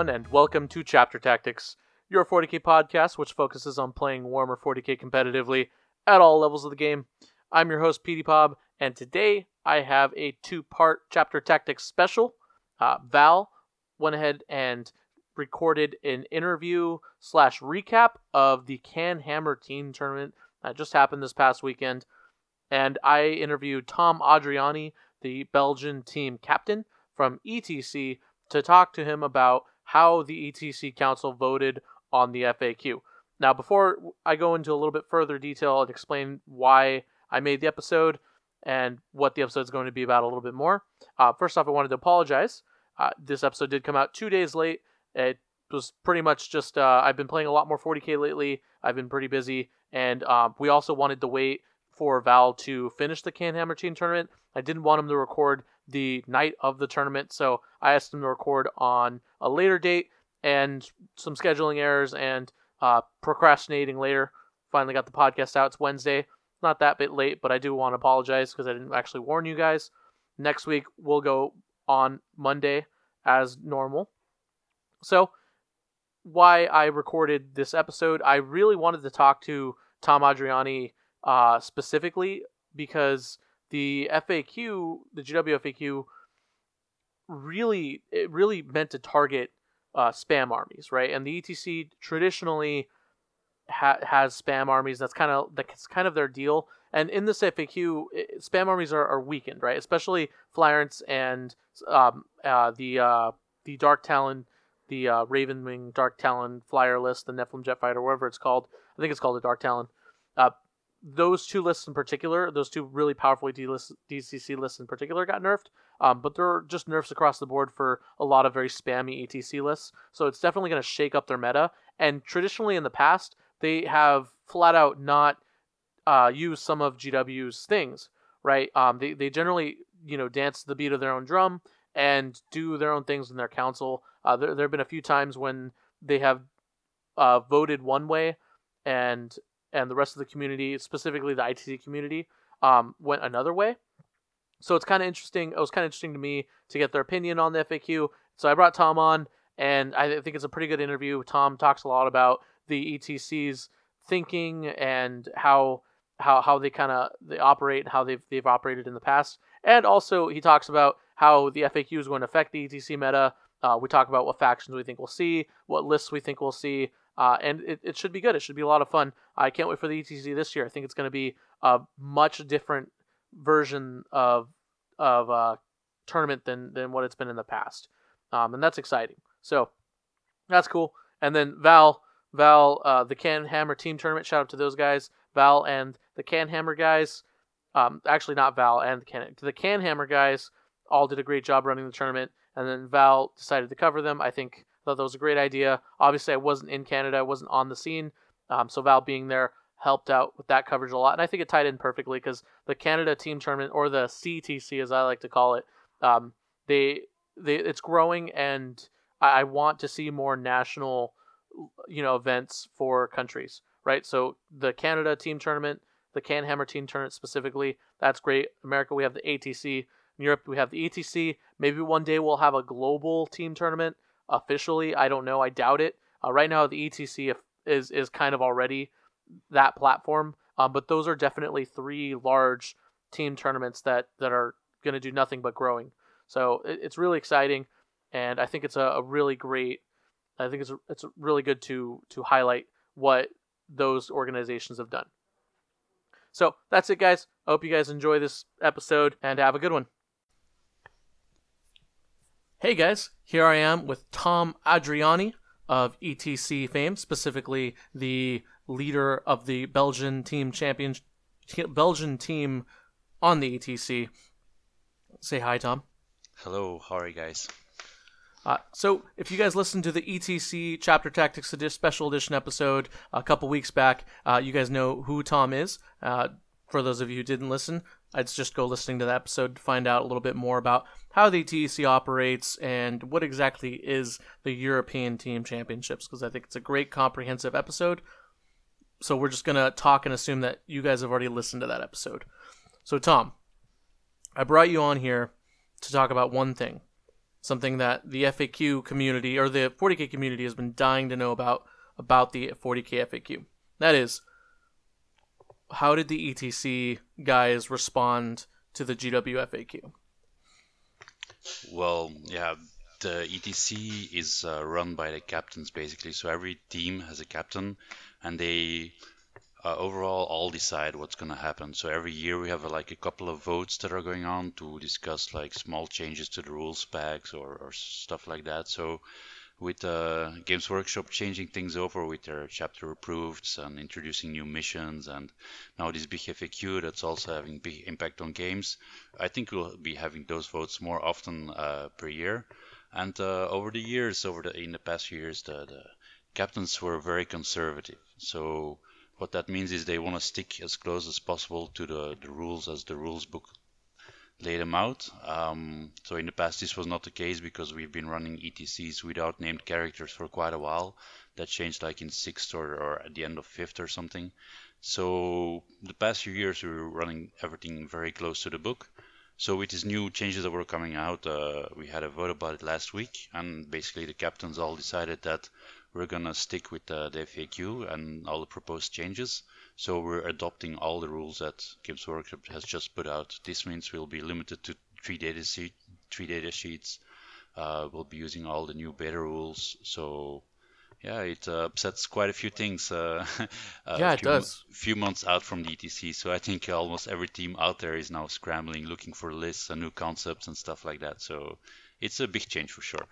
Everyone, and welcome to Chapter Tactics, your 40k podcast which focuses on playing Warhammer 40k competitively at all levels of the game. I'm your host, Petey Pab, and today I have a two part Chapter Tactics special. Uh, Val went ahead and recorded an interview slash recap of the Can Hammer Team Tournament that just happened this past weekend, and I interviewed Tom Adriani, the Belgian team captain from ETC to talk to him about how the ETC Council voted on the FAQ. Now, before I go into a little bit further detail and explain why I made the episode and what the episode is going to be about a little bit more, uh, first off, I wanted to apologize. Uh, this episode did come out two days late. It was pretty much just uh, I've been playing a lot more 40k lately. I've been pretty busy, and um, we also wanted to wait for Val to finish the Can Hammer Team tournament. I didn't want him to record the night of the tournament. So I asked him to record on a later date and some scheduling errors and uh, procrastinating later. Finally got the podcast out. It's Wednesday. Not that bit late, but I do want to apologize because I didn't actually warn you guys. Next week we'll go on Monday as normal. So, why I recorded this episode, I really wanted to talk to Tom Adriani uh, specifically because the FAQ, the GW FAQ, really it really meant to target uh, spam armies, right? And the ETC traditionally ha- has spam armies. That's kind of that's kind of their deal. And in this FAQ, it, spam armies are, are weakened, right? Especially Flyrants and um, uh, the uh, the Dark Talon, the uh, Ravenwing Dark Talon flyer list, the Nephilim Jetfighter, whatever it's called. I think it's called the Dark Talon. Those two lists in particular, those two really powerful DCC lists in particular got nerfed, um, but they're just nerfs across the board for a lot of very spammy ETC lists. So it's definitely going to shake up their meta. And traditionally in the past, they have flat out not uh, used some of GW's things, right? Um, they, they generally, you know, dance the beat of their own drum and do their own things in their council. Uh, there, there have been a few times when they have uh, voted one way and and the rest of the community, specifically the ITC community, um, went another way. So it's kind of interesting. It was kind of interesting to me to get their opinion on the FAQ. So I brought Tom on, and I think it's a pretty good interview. Tom talks a lot about the ETC's thinking and how how how they kind of they operate and how they've they've operated in the past. And also he talks about how the FAQ is going to affect the ETC meta. Uh, we talk about what factions we think we'll see, what lists we think we'll see, uh, and it, it should be good. It should be a lot of fun. I can't wait for the ETC this year. I think it's going to be a much different version of of uh, tournament than than what it's been in the past, um, and that's exciting. So that's cool. And then Val, Val, uh, the Can Hammer team tournament. Shout out to those guys, Val and the Can Hammer guys. Um, actually, not Val and the Can the Can Hammer guys all did a great job running the tournament. And then Val decided to cover them. I think Thought that was a great idea. Obviously, I wasn't in Canada, I wasn't on the scene, um, so Val being there helped out with that coverage a lot, and I think it tied in perfectly because the Canada team tournament or the CTC as I like to call it, um, they they it's growing, and I, I want to see more national, you know, events for countries, right? So the Canada team tournament, the Can Hammer team tournament specifically, that's great. America, we have the ATC. In Europe, we have the ETC. Maybe one day we'll have a global team tournament officially. I don't know. I doubt it. Uh, right now, the ETC is is kind of already that platform, um, but those are definitely three large team tournaments that that are going to do nothing but growing. So it, it's really exciting, and I think it's a, a really great. I think it's it's really good to to highlight what those organizations have done. So that's it, guys. I hope you guys enjoy this episode and have a good one. Hey guys, here I am with Tom Adriani of ETC fame, specifically the leader of the Belgian team champion, Belgian team on the ETC. Say hi, Tom. Hello, how are you guys? Uh, so, if you guys listened to the ETC Chapter Tactics Special Edition episode a couple weeks back, uh, you guys know who Tom is. Uh, for those of you who didn't listen, I'd just go listening to the episode to find out a little bit more about how the TEC operates and what exactly is the European Team Championships, because I think it's a great comprehensive episode. So, we're just going to talk and assume that you guys have already listened to that episode. So, Tom, I brought you on here to talk about one thing something that the FAQ community or the 40k community has been dying to know about about the 40k FAQ. That is, how did the ETC guys respond to the GW FAQ? Well, yeah, the ETC is uh, run by the captains basically. So every team has a captain, and they uh, overall all decide what's going to happen. So every year we have uh, like a couple of votes that are going on to discuss like small changes to the rules packs or, or stuff like that. So with uh, Games Workshop changing things over with their chapter approved and introducing new missions and now this big FAQ that's also having big impact on games. I think we'll be having those votes more often uh, per year. And uh, over the years, over the in the past years, the, the captains were very conservative. So what that means is they want to stick as close as possible to the, the rules as the rules book laid them out. Um, so in the past this was not the case because we've been running ETCs without named characters for quite a while. That changed like in sixth or, or at the end of fifth or something. So the past few years we were running everything very close to the book. So with these new changes that were coming out, uh, we had a vote about it last week, and basically the captains all decided that we're gonna stick with uh, the FAQ and all the proposed changes. So we're adopting all the rules that Games Workshop has just put out. This means we'll be limited to three data sheet, three data sheets. Uh, we'll be using all the new beta rules. So yeah, it uh, upsets quite a few things. Uh, yeah, it does. A few months out from the ETC, so I think almost every team out there is now scrambling, looking for lists and new concepts and stuff like that. So it's a big change for sure.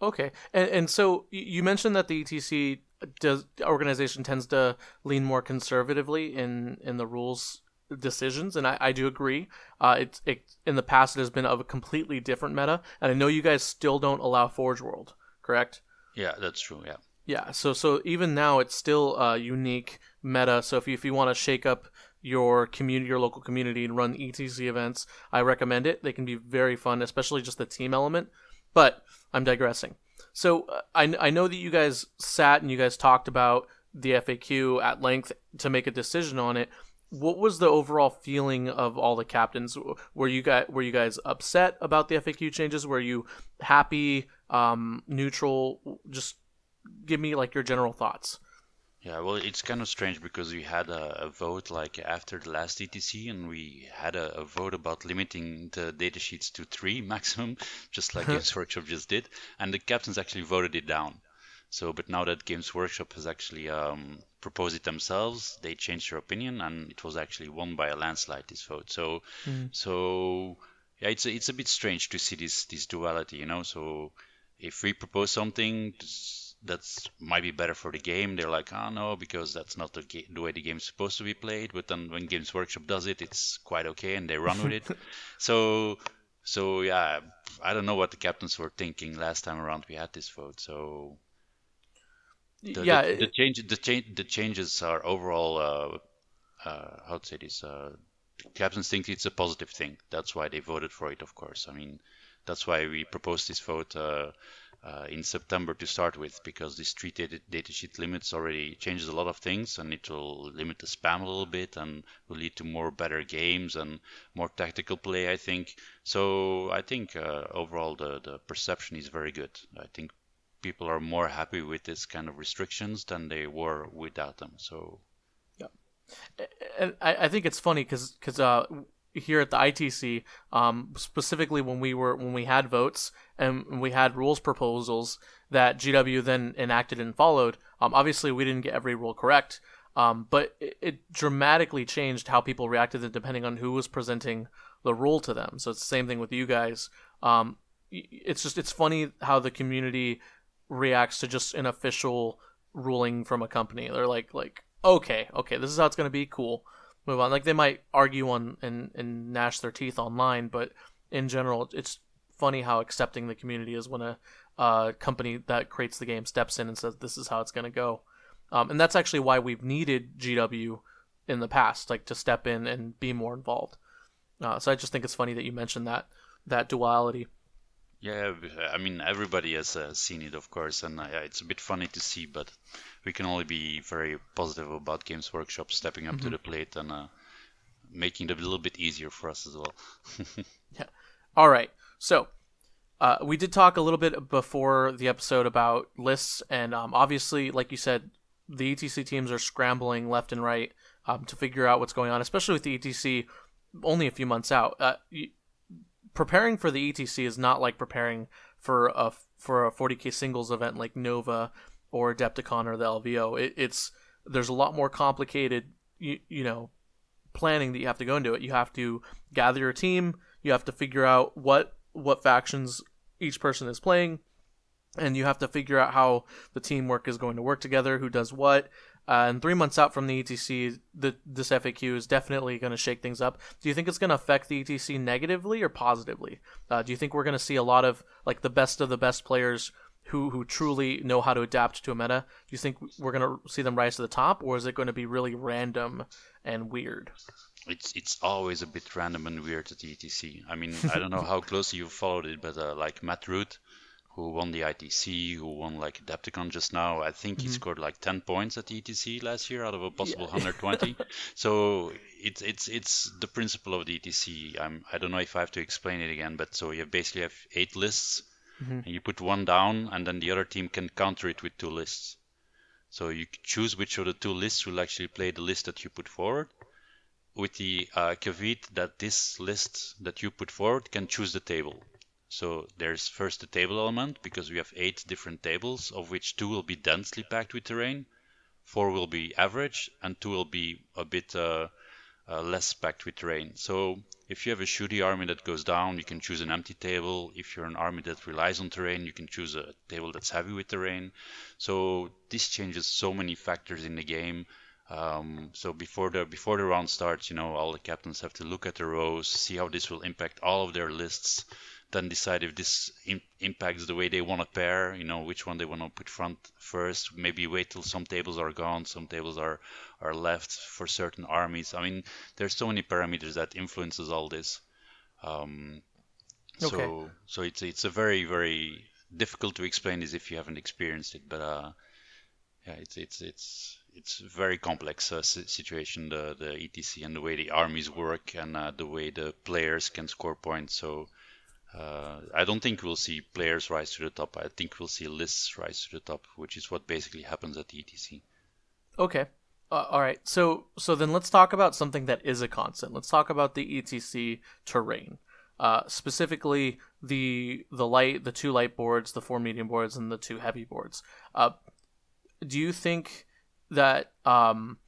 Okay, and and so you mentioned that the ETC does organization tends to lean more conservatively in in the rules decisions, and I, I do agree. Uh, it's it in the past it has been of a completely different meta, and I know you guys still don't allow Forge World, correct? Yeah, that's true. Yeah. Yeah. So so even now it's still a unique meta. So if you if you want to shake up your community, your local community, and run ETC events, I recommend it. They can be very fun, especially just the team element. But I'm digressing. So uh, I, I know that you guys sat and you guys talked about the FAQ at length to make a decision on it. What was the overall feeling of all the captains? Were you guys were you guys upset about the FAQ changes? Were you happy, um, neutral? Just give me like your general thoughts. Yeah, well, it's kind of strange because we had a, a vote like after the last ETC, and we had a, a vote about limiting the datasheets to three maximum, just like Games Workshop just did, and the captains actually voted it down. So, but now that Games Workshop has actually um, proposed it themselves, they changed their opinion, and it was actually won by a landslide this vote. So, mm. so yeah, it's a, it's a bit strange to see this this duality, you know. So, if we propose something, that's might be better for the game. They're like, oh no, because that's not the, ga- the way the game's supposed to be played. But then when Games Workshop does it, it's quite okay, and they run with it. so, so yeah, I don't know what the captains were thinking last time around we had this vote. So, the, yeah, the, the change, the change, the changes are overall. Uh, uh, how to say this? Uh, captains think it's a positive thing. That's why they voted for it, of course. I mean, that's why we proposed this vote. Uh, uh, in September to start with because this three data, datasheet limits already changes a lot of things and it will limit the spam a little bit and will lead to more better games and more tactical play I think. So I think uh, overall the, the perception is very good. I think people are more happy with this kind of restrictions than they were without them so. Yeah. And I, I think it's funny because because uh here at the ITC, um, specifically when we were when we had votes and we had rules proposals that GW then enacted and followed. Um, obviously, we didn't get every rule correct, um, but it, it, dramatically changed how people reacted depending on who was presenting the rule to them. So it's the same thing with you guys. Um, it's just it's funny how the community reacts to just an official ruling from a company. They're like like okay okay this is how it's gonna be cool move on. Like they might argue on and and gnash their teeth online, but in general, it's funny how accepting the community is when a uh, company that creates the game steps in and says this is how it's going to go. Um, and that's actually why we've needed GW in the past, like to step in and be more involved. Uh, so I just think it's funny that you mentioned that that duality. Yeah, I mean everybody has uh, seen it, of course, and uh, it's a bit funny to see, but we can only be very positive about Games Workshop stepping up mm-hmm. to the plate and uh, making it a little bit easier for us as well. yeah. All right. So uh, we did talk a little bit before the episode about lists, and um, obviously, like you said, the ETC teams are scrambling left and right um, to figure out what's going on, especially with the ETC only a few months out. Uh, you, preparing for the ETC is not like preparing for a for a 40k singles event like Nova or Adepticon or the LVO. It, it's there's a lot more complicated, you, you know, planning that you have to go into it. You have to gather your team. You have to figure out what what factions each person is playing, and you have to figure out how the teamwork is going to work together, who does what. Uh, and three months out from the ETC, the, this FAQ is definitely going to shake things up. Do you think it's going to affect the ETC negatively or positively? Uh, do you think we're going to see a lot of like the best of the best players who who truly know how to adapt to a meta? Do you think we're going to see them rise to the top, or is it going to be really random and weird? It's it's always a bit random and weird at the ETC. I mean, I don't know how closely you followed it, but uh, like Matt Root, who won the ITC, who won like Adepticon just now. I think mm-hmm. he scored like 10 points at the ETC last year out of a possible yeah. 120. so it's it's it's the principle of the ETC. I'm I don't know if I have to explain it again, but so you basically have eight lists, mm-hmm. and you put one down, and then the other team can counter it with two lists. So you choose which of the two lists will actually play the list that you put forward, with the uh, caveat that this list that you put forward can choose the table. So there's first the table element because we have eight different tables of which two will be densely packed with terrain, four will be average, and two will be a bit uh, uh, less packed with terrain. So if you have a shooty army that goes down, you can choose an empty table. If you're an army that relies on terrain, you can choose a table that's heavy with terrain. So this changes so many factors in the game. Um, so before the before the round starts, you know, all the captains have to look at the rows, see how this will impact all of their lists, then decide if this Im- impacts the way they want to pair, you know, which one they want to put front first. Maybe wait till some tables are gone, some tables are, are left for certain armies. I mean, there's so many parameters that influences all this. Um, so, okay. so it's it's a very very difficult to explain this if you haven't experienced it, but uh, yeah, it's it's it's it's a very complex uh, situation the the ETC and the way the armies work and uh, the way the players can score points. So uh, I don't think we'll see players rise to the top. I think we'll see lists rise to the top, which is what basically happens at the ETC. Okay. Uh, all right. So so then let's talk about something that is a constant. Let's talk about the ETC terrain. Uh, specifically the the light, the two light boards, the four medium boards, and the two heavy boards. Uh, do you think that um,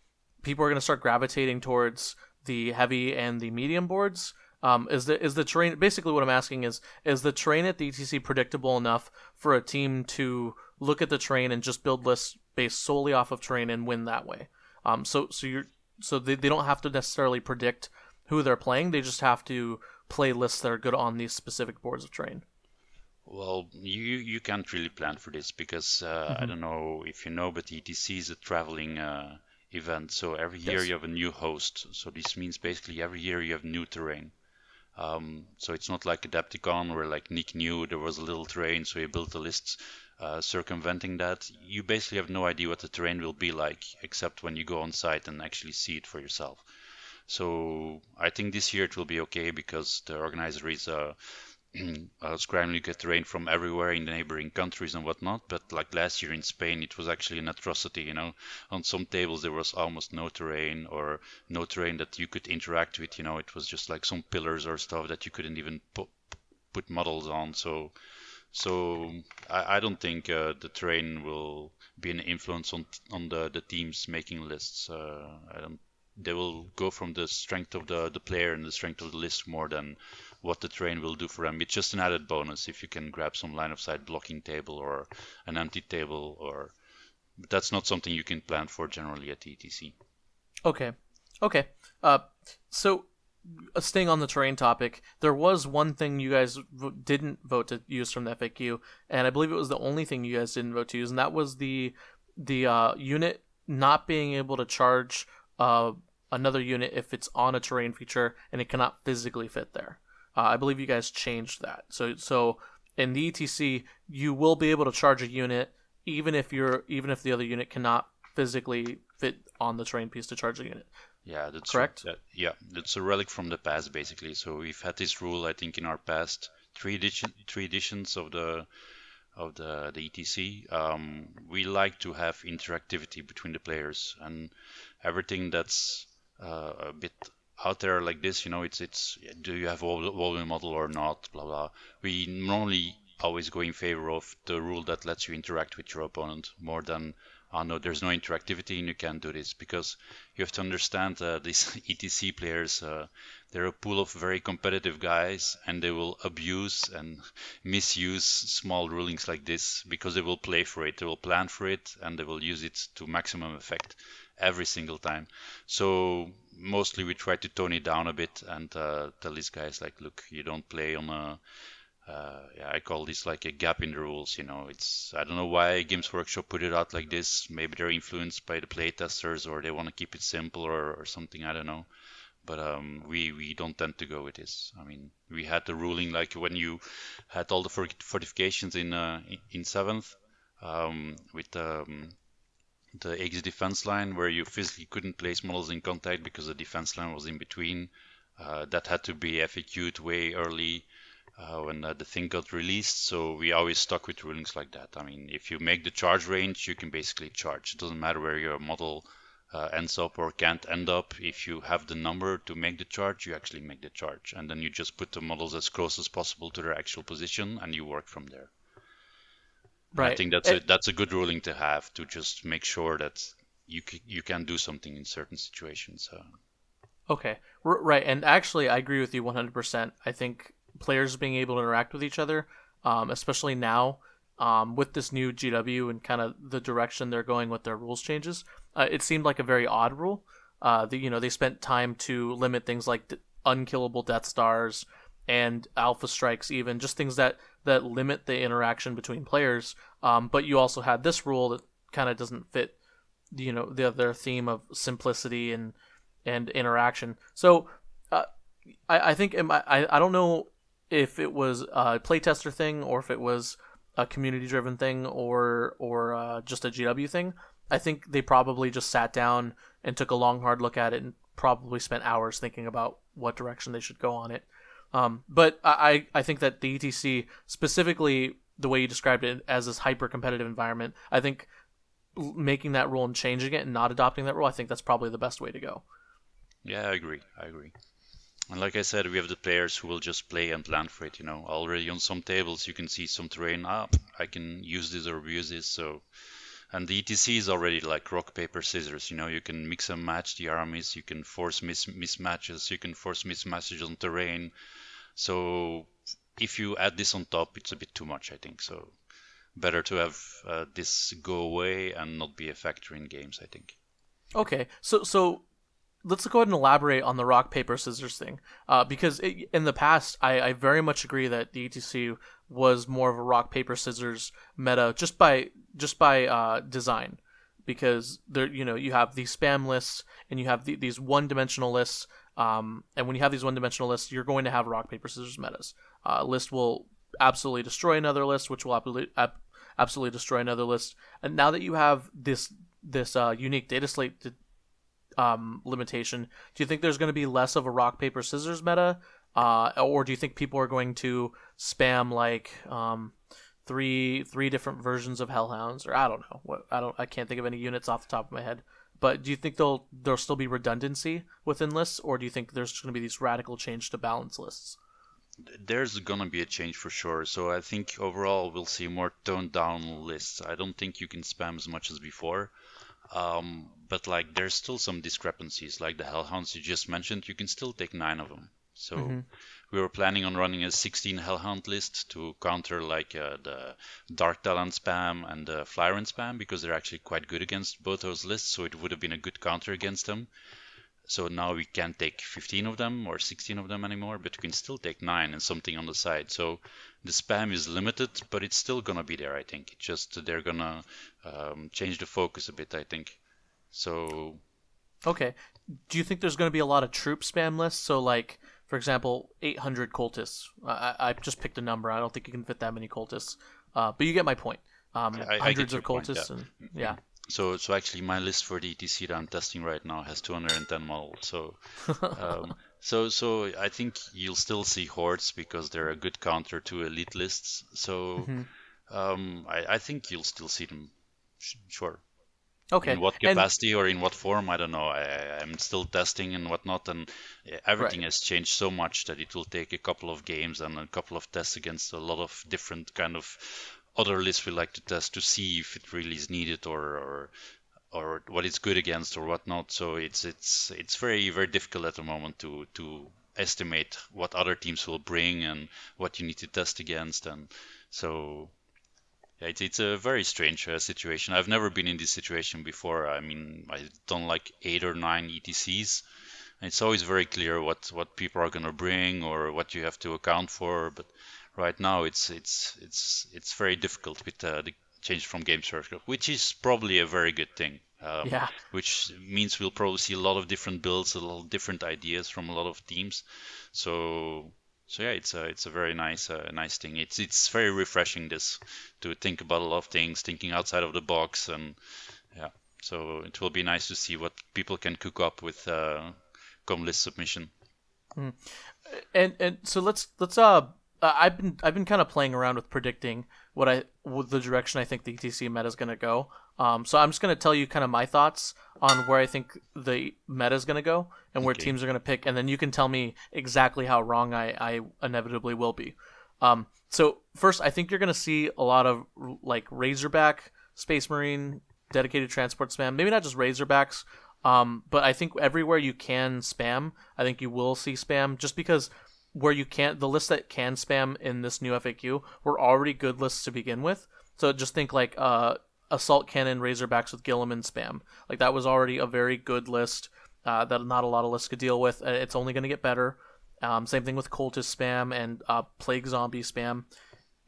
people are going to start gravitating towards the heavy and the medium boards? Um, is the is the terrain basically what I'm asking is is the terrain at the ETC predictable enough for a team to look at the terrain and just build lists based solely off of terrain and win that way? Um, so so you're so they, they don't have to necessarily predict who they're playing. They just have to play lists that are good on these specific boards of terrain. Well, you you can't really plan for this because uh, mm-hmm. I don't know if you know, but ETC is a traveling uh, event. So every year yes. you have a new host. So this means basically every year you have new terrain. Um, so it's not like Adepticon where like Nick knew there was a little terrain, so he built a list uh, circumventing that. You basically have no idea what the terrain will be like, except when you go on site and actually see it for yourself. So I think this year it will be okay because the organizer is uh, uh, to get terrain from everywhere in the neighboring countries and whatnot. But like last year in Spain, it was actually an atrocity. You know, on some tables there was almost no terrain or no terrain that you could interact with. You know, it was just like some pillars or stuff that you couldn't even put put models on. So, so I, I don't think uh, the terrain will be an influence on on the the teams making lists. Uh, I don't. They will go from the strength of the the player and the strength of the list more than what the terrain will do for them. It's just an added bonus if you can grab some line of sight blocking table or an empty table or that's not something you can plan for generally at ETC. Okay. Okay. Uh, so uh, staying on the terrain topic, there was one thing you guys v- didn't vote to use from the FAQ, and I believe it was the only thing you guys didn't vote to use, and that was the the uh, unit not being able to charge uh, another unit if it's on a terrain feature and it cannot physically fit there. Uh, I believe you guys changed that. So so in the ETC, you will be able to charge a unit even if you're even if the other unit cannot physically fit on the terrain piece to charge a unit. Yeah, that's correct. That, yeah, that's a relic from the past, basically. So we've had this rule, I think, in our past three edition, three editions of the of the the ETC. Um, we like to have interactivity between the players, and everything that's uh, a bit out there like this, you know, it's it's do you have a volume model or not, blah blah. We normally always go in favor of the rule that lets you interact with your opponent more than oh no, there's no interactivity and you can't do this because you have to understand uh, these ETC players, uh, they're a pool of very competitive guys and they will abuse and misuse small rulings like this because they will play for it, they will plan for it and they will use it to maximum effect every single time. So mostly we try to tone it down a bit and uh, tell these guys like, look, you don't play on a uh, yeah, I call this like a gap in the rules. You know, it's I don't know why Games Workshop put it out like this. Maybe they're influenced by the playtesters or they want to keep it simple or, or something. I don't know. But um, we we don't tend to go with this. I mean, we had the ruling like when you had all the fortifications in uh, in seventh um, with um, the X defense line where you physically couldn't place models in contact because the defense line was in between. Uh, that had to be FAQ'd way early uh, when uh, the thing got released. So we always stuck with rulings like that. I mean, if you make the charge range, you can basically charge. It doesn't matter where your model uh, ends up or can't end up. If you have the number to make the charge, you actually make the charge, and then you just put the models as close as possible to their actual position, and you work from there. Right. I think that's it, a that's a good ruling to have to just make sure that you c- you can do something in certain situations. Uh, okay, R- right. And actually, I agree with you 100%. I think players being able to interact with each other, um, especially now um, with this new GW and kind of the direction they're going with their rules changes. Uh, it seemed like a very odd rule. Uh, the, you know, they spent time to limit things like d- unkillable Death Stars and Alpha Strikes, even just things that that limit the interaction between players. Um, but you also had this rule that kind of doesn't fit, you know, the, their theme of simplicity and and interaction. So uh, I, I think I, I don't know if it was a playtester thing or if it was a community driven thing or or uh, just a GW thing. I think they probably just sat down and took a long hard look at it and probably spent hours thinking about what direction they should go on it. Um, but I I think that the ETC specifically the way you described it as this hyper competitive environment, I think making that rule and changing it and not adopting that rule, I think that's probably the best way to go. Yeah, I agree. I agree. And like I said, we have the players who will just play and plan for it. You know, already on some tables you can see some terrain. Ah, I can use this or abuse this. So, and the ETC is already like rock paper scissors. You know, you can mix and match the armies. You can force mis- mismatches. You can force mismatches on terrain. So, if you add this on top, it's a bit too much, I think. So, better to have uh, this go away and not be a factor in games. I think. Okay, so so let's go ahead and elaborate on the rock paper scissors thing. Uh, because it, in the past I, I, very much agree that the ETC was more of a rock paper scissors meta just by just by uh, design. Because there you know you have these spam lists and you have the, these one dimensional lists. Um, and when you have these one dimensional lists you're going to have rock paper scissors metas. Uh, list will absolutely destroy another list which will absolutely, absolutely destroy another list. And now that you have this this uh, unique data slate to, um, limitation, do you think there's going to be less of a rock paper scissors meta uh, or do you think people are going to spam like um, three three different versions of Hellhounds, or I don't know what I don't I can't think of any units off the top of my head. But do you think there'll there'll still be redundancy within lists, or do you think there's going to be these radical change to balance lists? There's gonna be a change for sure. So I think overall we'll see more toned down lists. I don't think you can spam as much as before. Um, but like there's still some discrepancies. Like the Hellhounds you just mentioned, you can still take nine of them. So mm-hmm. we were planning on running a 16 Hellhound list to counter like uh, the Dark Talon spam and the Flyrant spam because they're actually quite good against both those lists. So it would have been a good counter against them. So now we can't take 15 of them or 16 of them anymore, but we can still take 9 and something on the side. So the spam is limited, but it's still gonna be there, I think. just they're gonna um, change the focus a bit, I think. So. Okay. Do you think there's gonna be a lot of troop spam lists? So like, for example, 800 cultists. I, I just picked a number. I don't think you can fit that many cultists. Uh, but you get my point. Um, I, hundreds I of cultists point, yeah. and yeah. So, so actually, my list for the ETC that I'm testing right now has 210 models. So, um, so, so I think you'll still see hordes because they're a good counter to elite lists. So, mm-hmm. um, I, I think you'll still see them. Sure. Okay. In what capacity and... or in what form, I don't know. I, I'm still testing and whatnot, and everything right. has changed so much that it will take a couple of games and a couple of tests against a lot of different kind of other lists we like to test to see if it really is needed or or or what it's good against or whatnot. So it's it's it's very very difficult at the moment to to estimate what other teams will bring and what you need to test against and so it's, it's a very strange uh, situation. I've never been in this situation before. I mean, I've done like eight or nine ETCs. It's always very clear what, what people are going to bring or what you have to account for. But right now it's it's it's it's very difficult with uh, the change from game circle, which is probably a very good thing. Um, yeah. Which means we'll probably see a lot of different builds, a lot of different ideas from a lot of teams. So so yeah, it's a it's a very nice uh, nice thing. It's it's very refreshing this to think about a lot of things, thinking outside of the box, and yeah. So it will be nice to see what people can cook up with uh, come list submission. Mm. And and so let's let's uh, I've been I've been kind of playing around with predicting what I with the direction I think the ETC meta is going to go. Um, so I'm just going to tell you kind of my thoughts on where I think the meta is going to go and where okay. teams are going to pick, and then you can tell me exactly how wrong I, I inevitably will be. Um, so first, I think you're going to see a lot of like Razorback, Space Marine, dedicated transport spam. Maybe not just Razorbacks, um, but I think everywhere you can spam, I think you will see spam just because where you can't the lists that can spam in this new FAQ were already good lists to begin with. So just think like uh, assault cannon razorbacks with Guilliman spam. Like that was already a very good list uh, that not a lot of lists could deal with. It's only going to get better. Um, same thing with cultist spam and uh, plague zombie spam.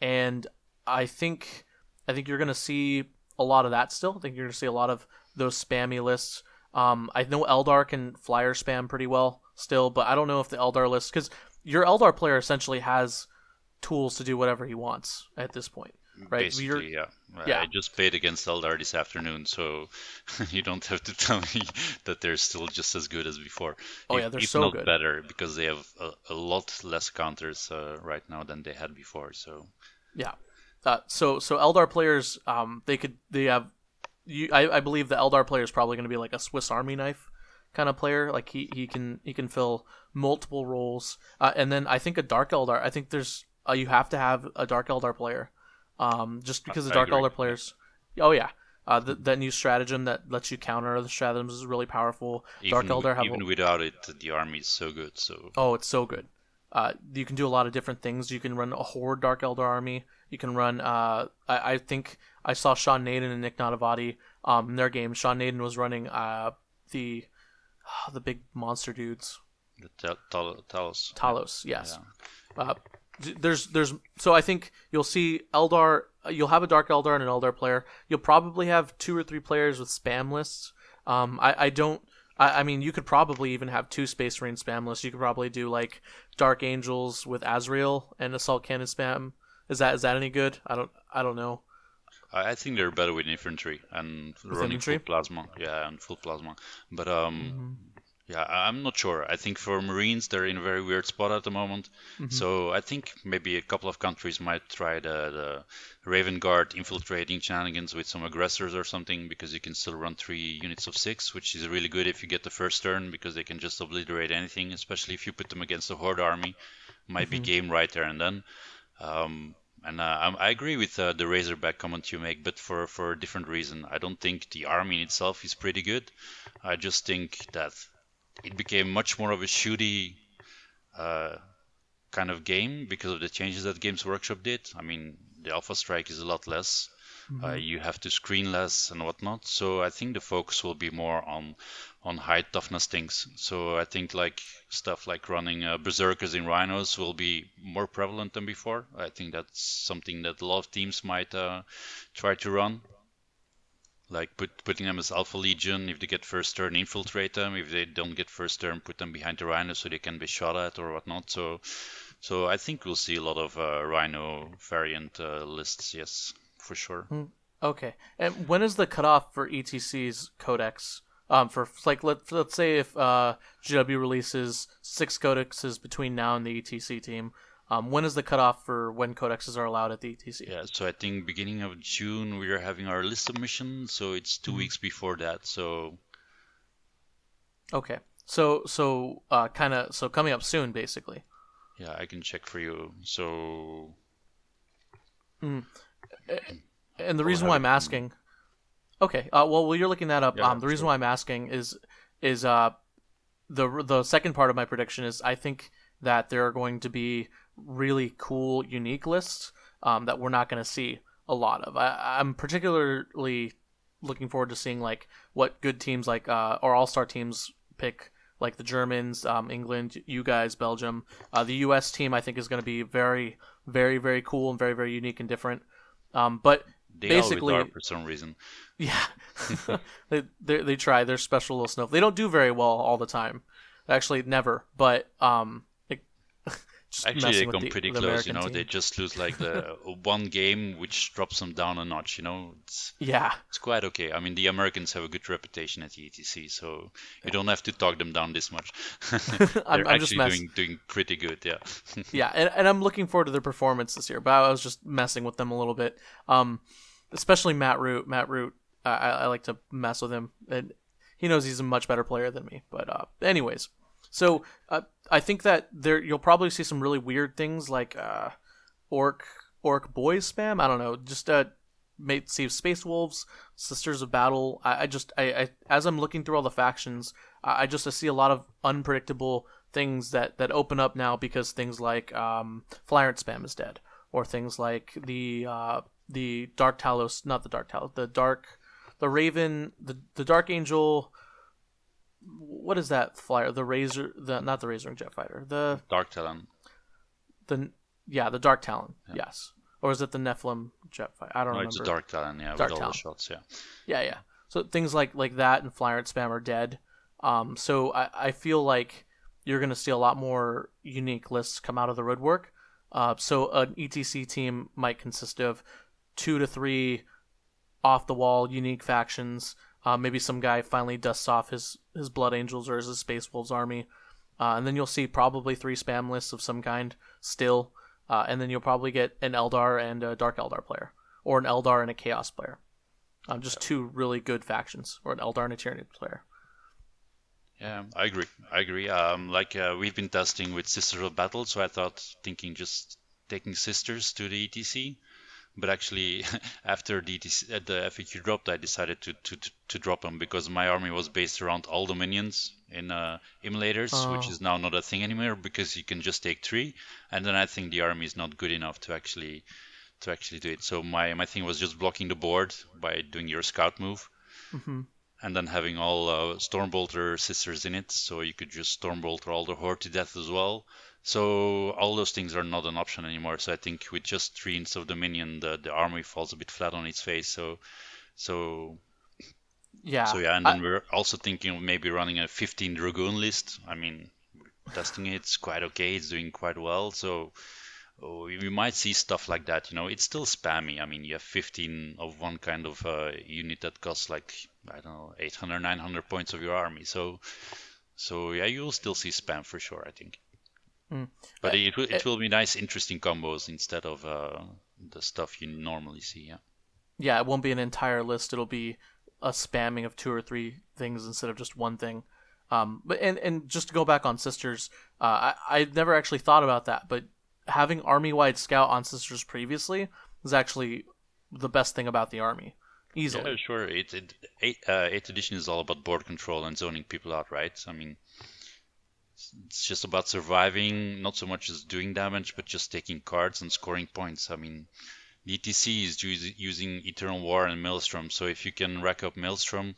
And I think I think you're going to see a lot of that still. I think you're going to see a lot of those spammy lists. Um, I know Eldar can flyer spam pretty well still, but I don't know if the Eldar list because your Eldar player essentially has tools to do whatever he wants at this point, right? Basically, You're, yeah. yeah. I just played against Eldar this afternoon, so you don't have to tell me that they're still just as good as before. Oh if, yeah, they're if so not good. better because they have a, a lot less counters uh, right now than they had before. So yeah. Uh, so so Eldar players, um, they could they have. You, I, I believe the Eldar player is probably going to be like a Swiss Army knife kind of player. Like he, he can he can fill multiple roles. Uh, and then I think a Dark Eldar. I think there's uh, you have to have a Dark Eldar player, um, just because the Dark Eldar players. Oh yeah. Uh, the, that new stratagem that lets you counter the stratagems is really powerful. Even, Dark Eldar have even a, without it, the army is so good. So oh, it's so good. Uh, you can do a lot of different things. You can run a horde Dark Eldar army. You can run. Uh, I, I think I saw Sean Nayden and Nick Nanavati um, in their game. Sean Nayden was running uh, the the big monster dudes. The Talos. Talos, yes. Yeah. Uh, there's there's so I think you'll see Eldar. You'll have a Dark Eldar and an Eldar player. You'll probably have two or three players with spam lists. Um, I I don't. I, I mean, you could probably even have two Space Marine spam lists. You could probably do like Dark Angels with Azrael and Assault Cannon spam. Is that is that any good? I don't I don't know. I think they're better with infantry and with running infantry? full plasma. Yeah, and full plasma. But um, mm-hmm. Yeah, I'm not sure. I think for Marines, they're in a very weird spot at the moment. So I think maybe a couple of countries might try the, the Raven Guard infiltrating shenanigans with some aggressors or something, because you can still run three units of six, which is really good if you get the first turn, because they can just obliterate anything, especially if you put them against a Horde army. Might be game right there and then. Um, and uh, I, I agree with uh, the Razorback comment you make, but for, for a different reason. I don't think the army in itself is pretty good. I just think that it became much more of a shooty uh, kind of game because of the changes that Games Workshop did. I mean, the Alpha Strike is a lot less. Uh, you have to screen less and whatnot. So I think the focus will be more on on high toughness things. So I think like stuff like running uh, berserkers in rhinos will be more prevalent than before. I think that's something that a lot of teams might uh, try to run. Like put, putting them as Alpha Legion, if they get first turn, infiltrate them. If they don't get first turn, put them behind the Rhino so they can be shot at or whatnot. So, so I think we'll see a lot of uh, Rhino variant uh, lists. Yes, for sure. Okay. And when is the cutoff for ETC's codex? Um, for like let let's say if uh, GW releases six codexes between now and the ETC team, um, when is the cutoff for when codexes are allowed at the ETC? Yeah, so I think beginning of June we are having our list submission, so it's 2 weeks before that. So Okay. So so uh, kind of so coming up soon, basically. yeah, I can check for you. So And the reason why I'm asking, okay, uh, well, while you're looking that up, Yeah, um, the reason why I'm asking is is uh, the the second part of my prediction is I think that there are going to be really cool, unique lists um, that we're not going to see a lot of. I, I'm particularly looking forward to seeing like what good teams like uh, or all star teams pick. Like the Germans, um, England, you guys, Belgium, uh, the U.S. team, I think is going to be very, very, very cool and very, very unique and different. Um, but they basically, are for some reason. yeah, they, they they try their special little snow. They don't do very well all the time, actually never. But um, Actually, they come the- pretty the close. American You know, team. they just lose like the one game, which drops them down a notch. You know, it's yeah, it's quite okay. I mean, the Americans have a good reputation at the ETC, so you don't have to talk them down this much. They're I'm just actually doing doing pretty good. Yeah. yeah, and, and I'm looking forward to their performance this year. But I was just messing with them a little bit, um, especially Matt Root. Matt Root, I, I I like to mess with him, and he knows he's a much better player than me. But uh, anyways, so uh, I think that there you'll probably see some really weird things like uh, orc orc boys spam. I don't know, just uh, mate see space wolves, sisters of battle. I, I just I, I as I'm looking through all the factions, I, I just I see a lot of unpredictable things that that open up now because things like um, spam is dead, or things like the uh, the Dark Talos, not the Dark Talos, the Dark, the Raven, the the Dark Angel. What is that flyer? The Razor, the not the Razor and Jet Fighter, the Dark Talon. the yeah the Dark Talon, yes, or is it the Nephilim Jet Fighter? I don't No, remember. it's a Dark Talon. Yeah, Dark with all the shots. Yeah. Yeah, yeah. So things like like that and flyer and spam are dead. Um, so I, I feel like you're gonna see a lot more unique lists come out of the roadwork. Uh, so an ETC team might consist of two to three off the wall unique factions. Uh, maybe some guy finally dusts off his his Blood Angels or his Space Wolves army, uh, and then you'll see probably three spam lists of some kind still, uh, and then you'll probably get an Eldar and a Dark Eldar player, or an Eldar and a Chaos player. Um, just two really good factions, or an Eldar and a Tyranid player. Yeah, I agree. I agree. Um, like uh, we've been testing with Sisters of Battle, so I thought thinking just taking Sisters to the ETC, but actually after the ETC, uh, the FAQ dropped, I decided to, to to drop them because my army was based around all dominions in uh, Immolators, which Oh. is now not a thing anymore because you can just take three, and then I think the army is not good enough to actually to actually do it. So my my thing was just blocking the board by doing your scout move and then having all uh, Stormbolter sisters in it, so you could just Stormbolter all the Horde to death as well. So all those things are not an option anymore. So I think with just three ints of Dominion, the, the army falls a bit flat on its face. So so Yeah. so yeah, and I- then we're also thinking of maybe running a 15 Dragoon list. I mean, testing it, it's quite okay. It's doing quite well. So oh, we we might see stuff like that. You know, it's still spammy. I mean, you have 15 of one kind of uh, unit that costs like I don't know 800, 900 points of your army. So So yeah, you will still see spam for sure, I think. Mm. But uh, it, will, it will be nice, interesting combos instead of uh, the stuff you normally see. Yeah. Yeah, it won't be an entire list. It'll be a spamming of two or three things instead of just one thing. Um, but and and just to go back on sisters, uh, I I never actually thought about that, but having army wide scout on sisters previously is actually the best thing about the army. Easily. Yeah, sure. It, it eight, uh, eighth edition is all about board control and zoning people out, right? I mean, it's just about surviving, not so much as doing damage, but just taking cards and scoring points. I mean, ETC is using Eternal War and Maelstrom, so if you can rack up Maelstrom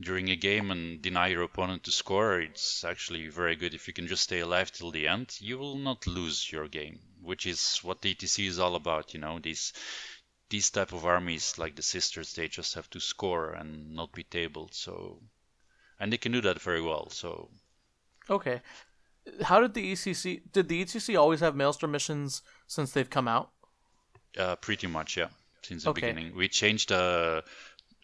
during a game and deny your opponent to score, it's actually very good. If you can just stay alive till the end, you will not lose your game, which is what ETC is all about. You know, these these type of armies like the sisters they just have to score and not be tabled so and they can do that very well so okay. How did the ECC did the ECC always have maelstrom missions since they've come out? Uh, pretty much yeah. Since the okay. beginning. We changed uh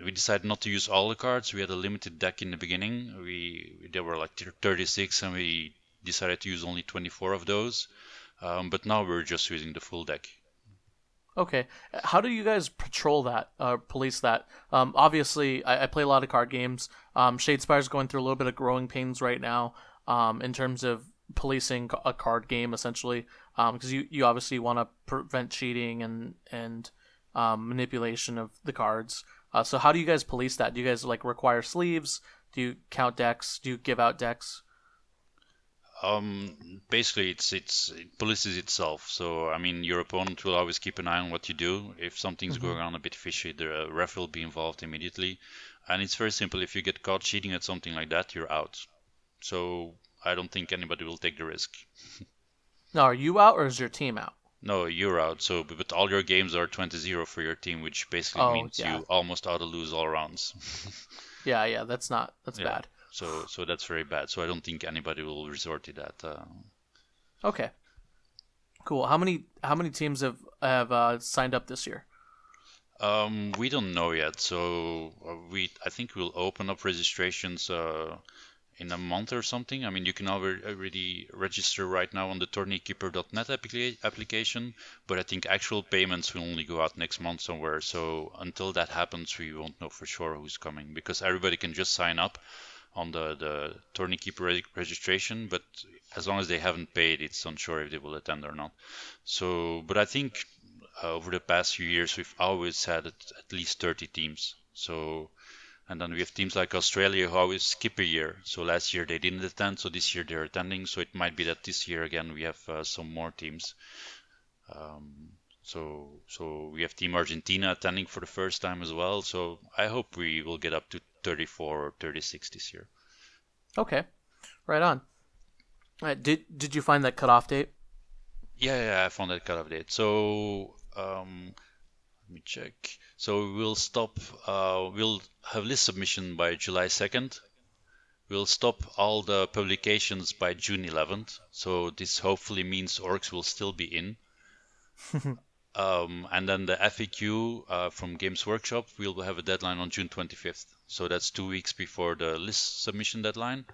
we decided not to use all the cards. We had a limited deck in the beginning. We there were like 36 and we decided to use only 24 of those. Um, but now we're just using the full deck. Okay, how do you guys patrol that, uh, police that? Um, obviously, I, I, play a lot of card games. Um, Shadespire is going through a little bit of growing pains right now, um, in terms of policing a card game, essentially, because um, you you obviously want to prevent cheating and and um, manipulation of the cards. Uh, so how do you guys police that? Do you guys like require sleeves? Do you count decks? Do you give out decks? Um, basically, it's it's it polices itself. So I mean, your opponent will always keep an eye on what you do. If something's mm-hmm. going on a bit fishy, the ref will be involved immediately. And it's very simple. If you get caught cheating at something like that, you're out. So I don't think anybody will take the risk. now, are you out or is your team out? No, you're out. So, but all your games are 20-0 for your team, which basically oh, means yeah. you almost ought to lose all rounds. yeah, yeah, that's not that's yeah. bad. So so that's very bad. So I don't think anybody will resort to that. Uh... Okay. Cool. How many how many teams have have uh, signed up this year? Um, we don't know yet. So uh, we I think we'll open up registrations uh, in a month or something. I mean, you can already register right now on the tourneykeeper.net applica- application, but I think actual payments will only go out next month somewhere. So until that happens, we won't know for sure who's coming because everybody can just sign up on the, the tourney keeper registration, but as long as they haven't paid, it's unsure if they will attend or not. So, but I think uh, over the past few years, we've always had at least 30 teams. So, and then we have teams like Australia who always skip a year. So last year they didn't attend, so this year they're attending. So it might be that this year again we have uh, some more teams. Um, so so we have Team Argentina attending for the first time as well. So I hope we will get up to 34 or 36 this year. Okay, right on. Right, did did you find that cutoff date? Yeah, yeah, I found that cutoff date. So um, me check. So we'll stop. Uh, we'll have list submission by July 2nd. We'll stop all the publications by June 11th. So this hopefully means orcs will still be in. Um, and then the FAQ uh, from Games Workshop, we'll have a deadline on June 25th. So that's two weeks before the list submission deadline.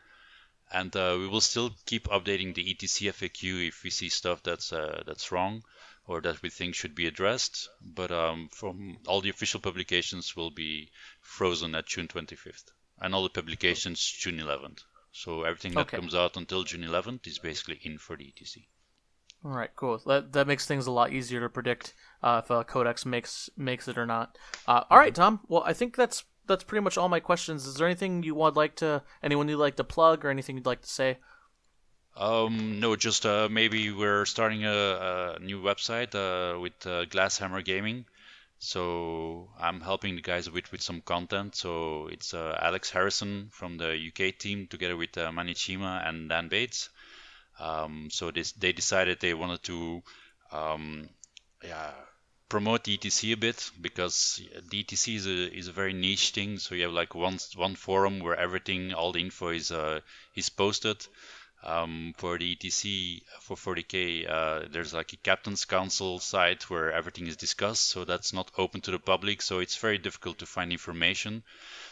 And uh, we will still keep updating the ETC FAQ if we see stuff that's uh, that's wrong or that we think should be addressed. But um, from all the official publications will be frozen at June 25th, and all the publications June 11th. So everything that okay. comes out until June 11th is basically in for the ETC. All right, cool. That that makes things a lot easier to predict uh, if a codex makes makes it or not. Uh, all right, Tom. Well, I think that's that's pretty much all my questions. Is there anything you would like to anyone you'd like to plug or anything you'd like to say? Um, no, just uh, maybe we're starting a, a new website uh, with uh, Glasshammer Gaming. So I'm helping the guys with with some content. So it's uh, Alex Harrison from the UK team together with uh, Manichima and Dan Bates. Um, so they decided they wanted to um, yeah, promote ETC a bit because ETC is a, is a very niche thing. So you have like one one forum where everything, all the info is uh, is posted. Um, for the ETC for 40k, uh, there's like a captain's council site where everything is discussed. So that's not open to the public. So it's very difficult to find information.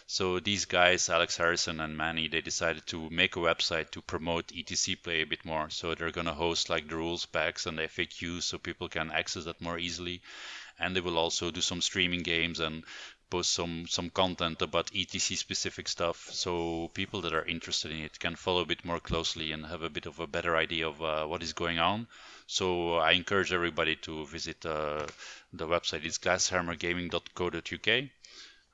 So these guys, Alex Harrison and Manny, they decided to make a website to promote ETC play a bit more. So they're gonna host like the rules packs and the FAQs so people can access that more easily. And they will also do some streaming games and post some some content about etc specific stuff so people that are interested in it can follow a bit more closely and have a bit of a better idea of uh, what is going on. So i encourage everybody to visit uh, the website. It's glasshammergaming.co.uk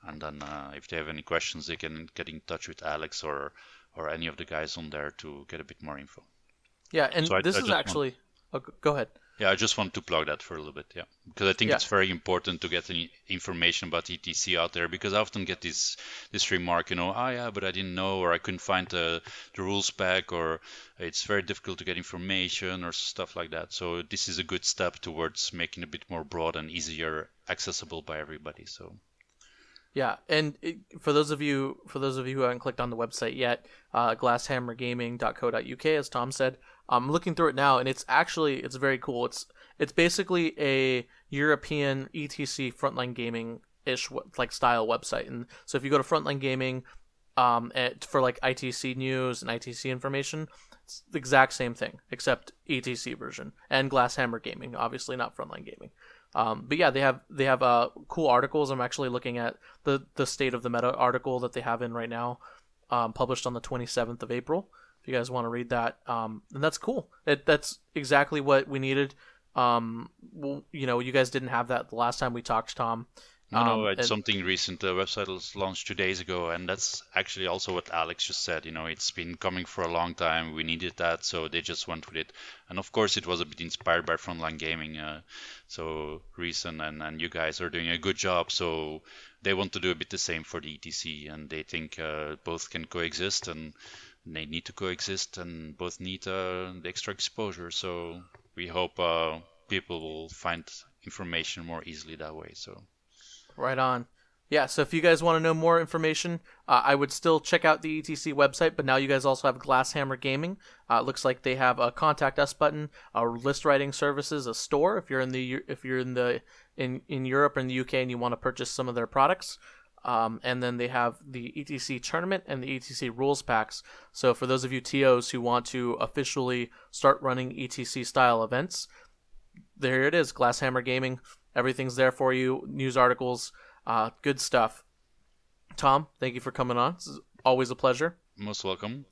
and then uh, if they have any questions they can get in touch with alex or or any of the guys on there to get a bit more info. Yeah and so this I, I is actually want... oh, go ahead yeah, I just wanted to plug that for a little bit, yeah, because I think yeah. it's very important to get any information about ETC out there because I often get this this remark, you know, ah, oh, yeah, but I didn't know or I couldn't find the the rules pack or it's very difficult to get information or stuff like that. So this is a good step towards making it a bit more broad and easier accessible by everybody. So. Yeah, and it, for those of you for those of you who haven't clicked on the website yet, uh, glasshammergaming.co.uk, as Tom said, I'm looking through it now, and it's actually it's very cool. It's it's basically a European ETC frontline gaming ish like style website, and so if you go to frontline gaming, um, at, for like ITC news and ITC information, it's the exact same thing except ETC version and Glasshammer Gaming, obviously not frontline gaming. Um, but yeah, they have they have uh, cool articles. I'm actually looking at the the state of the meta article that they have in right now, um, published on the 27th of April if you guys want to read that. Um, and that's cool. It, that's exactly what we needed. Um, well, you know, you guys didn't have that the last time we talked, Tom. No, no, um, it's and, something recent. The website was launched two days ago, and that's actually also what Alex just said. You know, it's been coming for a long time. We needed that, so they just went with it. And of course, it was a bit inspired by Frontline Gaming. Uh, so Reason and, and you guys are doing a good job. So they want to do a bit the same for the ETC, and they think uh, both can coexist. And they need to coexist and both need uh, the extra exposure. So we hope uh, people will find information more easily that way. So right on. Yeah, so if you guys want to know more information, uh, I would still check out the ETC website, but now you guys also have Glasshammer Gaming. Uh, it looks like they have a contact us button, a list writing services, a store if you're in the if you're in the in in Europe or in the UK and you want to purchase some of their products. Um, and then they have the ETC tournament and the ETC rules packs. So for those of you TOs who want to officially start running ETC style events, there it is, Glasshammer Gaming. Everything's there for you. News articles, uh, good stuff. Tom, thank you for coming on. It's always a pleasure. Most welcome.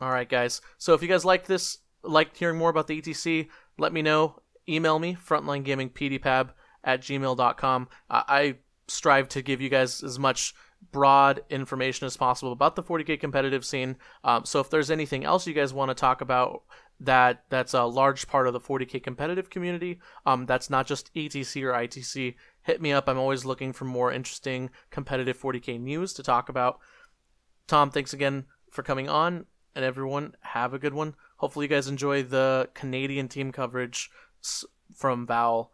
All right, guys. So if you guys like this, like hearing more about the ETC, let me know. Email me, frontlinegamingpeteypab at gmail.com. Uh, I strive to give you guys as much broad information as possible about the 40k competitive scene. Um, so if there's anything else you guys want to talk about that that's a large part of the 40k competitive community, um, that's not just ETC or ITC, hit me up. I'm always looking for more interesting competitive 40k news to talk about. Tom, thanks again for coming on, and everyone have a good one. Hopefully, you guys enjoy the Canadian team coverage from Val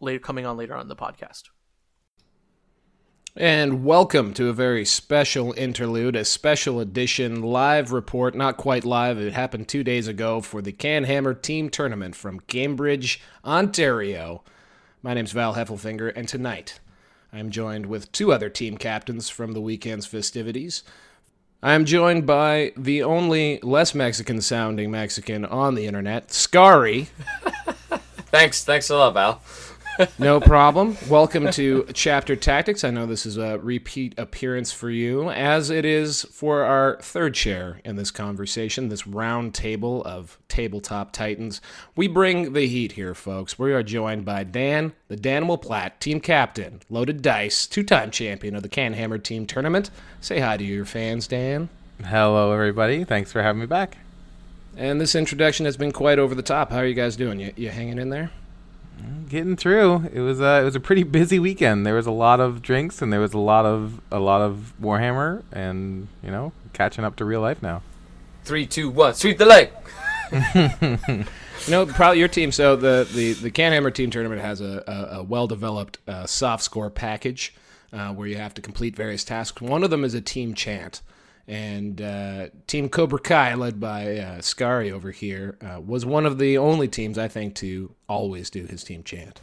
later coming on later on the podcast. And welcome to a very special interlude, a special edition live report, not quite live, it happened two days ago for the Canhammer Team Tournament from Cambridge, Ontario. My name's Val Heffelfinger, and tonight I'm joined with two other team captains from the weekend's festivities. I am joined by the only less Mexican sounding Mexican on the internet, Scary. thanks, thanks a lot, Val no problem. Welcome to Chapter Tactics. I know this is a repeat appearance for you, as it is for our third chair in this conversation, this round table of tabletop titans. We bring the heat here, folks. We are joined by Dan, the Danimal Platt, team captain, loaded dice, two time champion of the Canhammer team tournament. Say hi to your fans, Dan. Hello, everybody. Thanks for having me back. And this introduction has been quite over the top. How are you guys doing? You, you hanging in there? Getting through. It was a it was a pretty busy weekend. There was a lot of drinks and there was a lot of a lot of Warhammer and you know catching up to real life now. Three, two, one, sweep the leg. you know, probably your team. So the the the Canhammer team tournament has a, a, a well developed uh, soft score package uh, where you have to complete various tasks. One of them is a team chant. And uh, Team Cobra Kai, led by uh, Scary over here, uh, was one of the only teams I think to always do his team chant.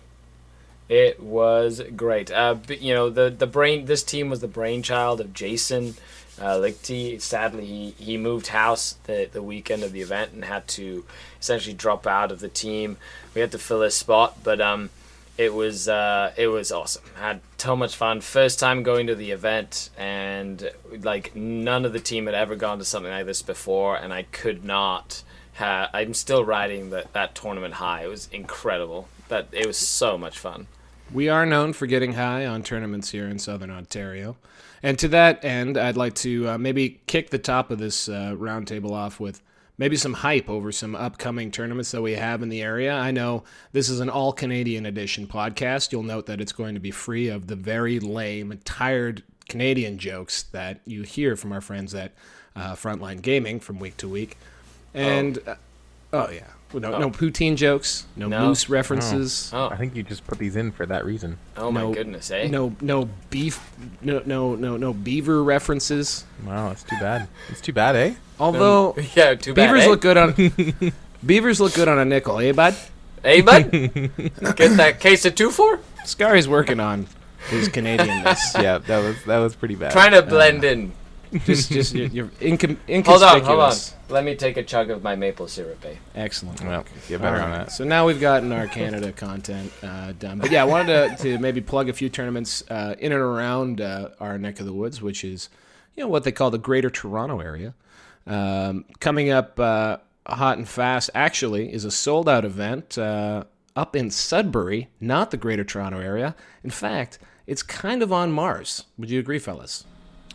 It was great. Uh, but, you know, the the brain. This team was the brainchild of Jason uh, Lichty. Sadly, he, he moved house the the weekend of the event and had to essentially drop out of the team. We had to fill his spot, but um, it was uh, it was awesome. Had so much fun. First time going to the event, and like none of the team had ever gone to something like this before, and I could not. Ha- I'm still riding that that tournament high. It was incredible. That it was so much fun. We are known for getting high on tournaments here in Southern Ontario. And to that end, I'd like to uh, maybe kick the top of this uh, roundtable off with maybe some hype over some upcoming tournaments that we have in the area. I know this is an all Canadian edition podcast. You'll note that it's going to be free of the very lame, tired Canadian jokes that you hear from our friends at uh, Frontline Gaming from week to week. And, oh, oh yeah. No, no poutine jokes, no, No. moose references. Oh, I think you just put these in for that reason. oh my no- goodness, eh? No, no beef, no, no, no, no beaver references. Wow, that's too bad. It's too bad, eh? Although yeah, too bad. beavers eh? look good on beavers look good on a nickel, eh, bud? Hey, bud, get that case of two for. Scary's working on his Canadianness. yeah, that was that was pretty bad. Trying to blend in. Just, just you're, you're incom- inconspicuous. Hold on, hold on. Let me take a chug of my maple syrup, eh? Excellent. Well, get All better on that. So now we've gotten our Canada content uh, done. But yeah, I wanted to, to maybe plug a few tournaments uh, in and around uh, our neck of the woods, which is, you know, what they call the Greater Toronto area. Um, coming up uh, hot and fast, actually, is a sold out event uh, up in Sudbury, not the Greater Toronto area. In fact, it's kind of on Mars. Would you agree, fellas?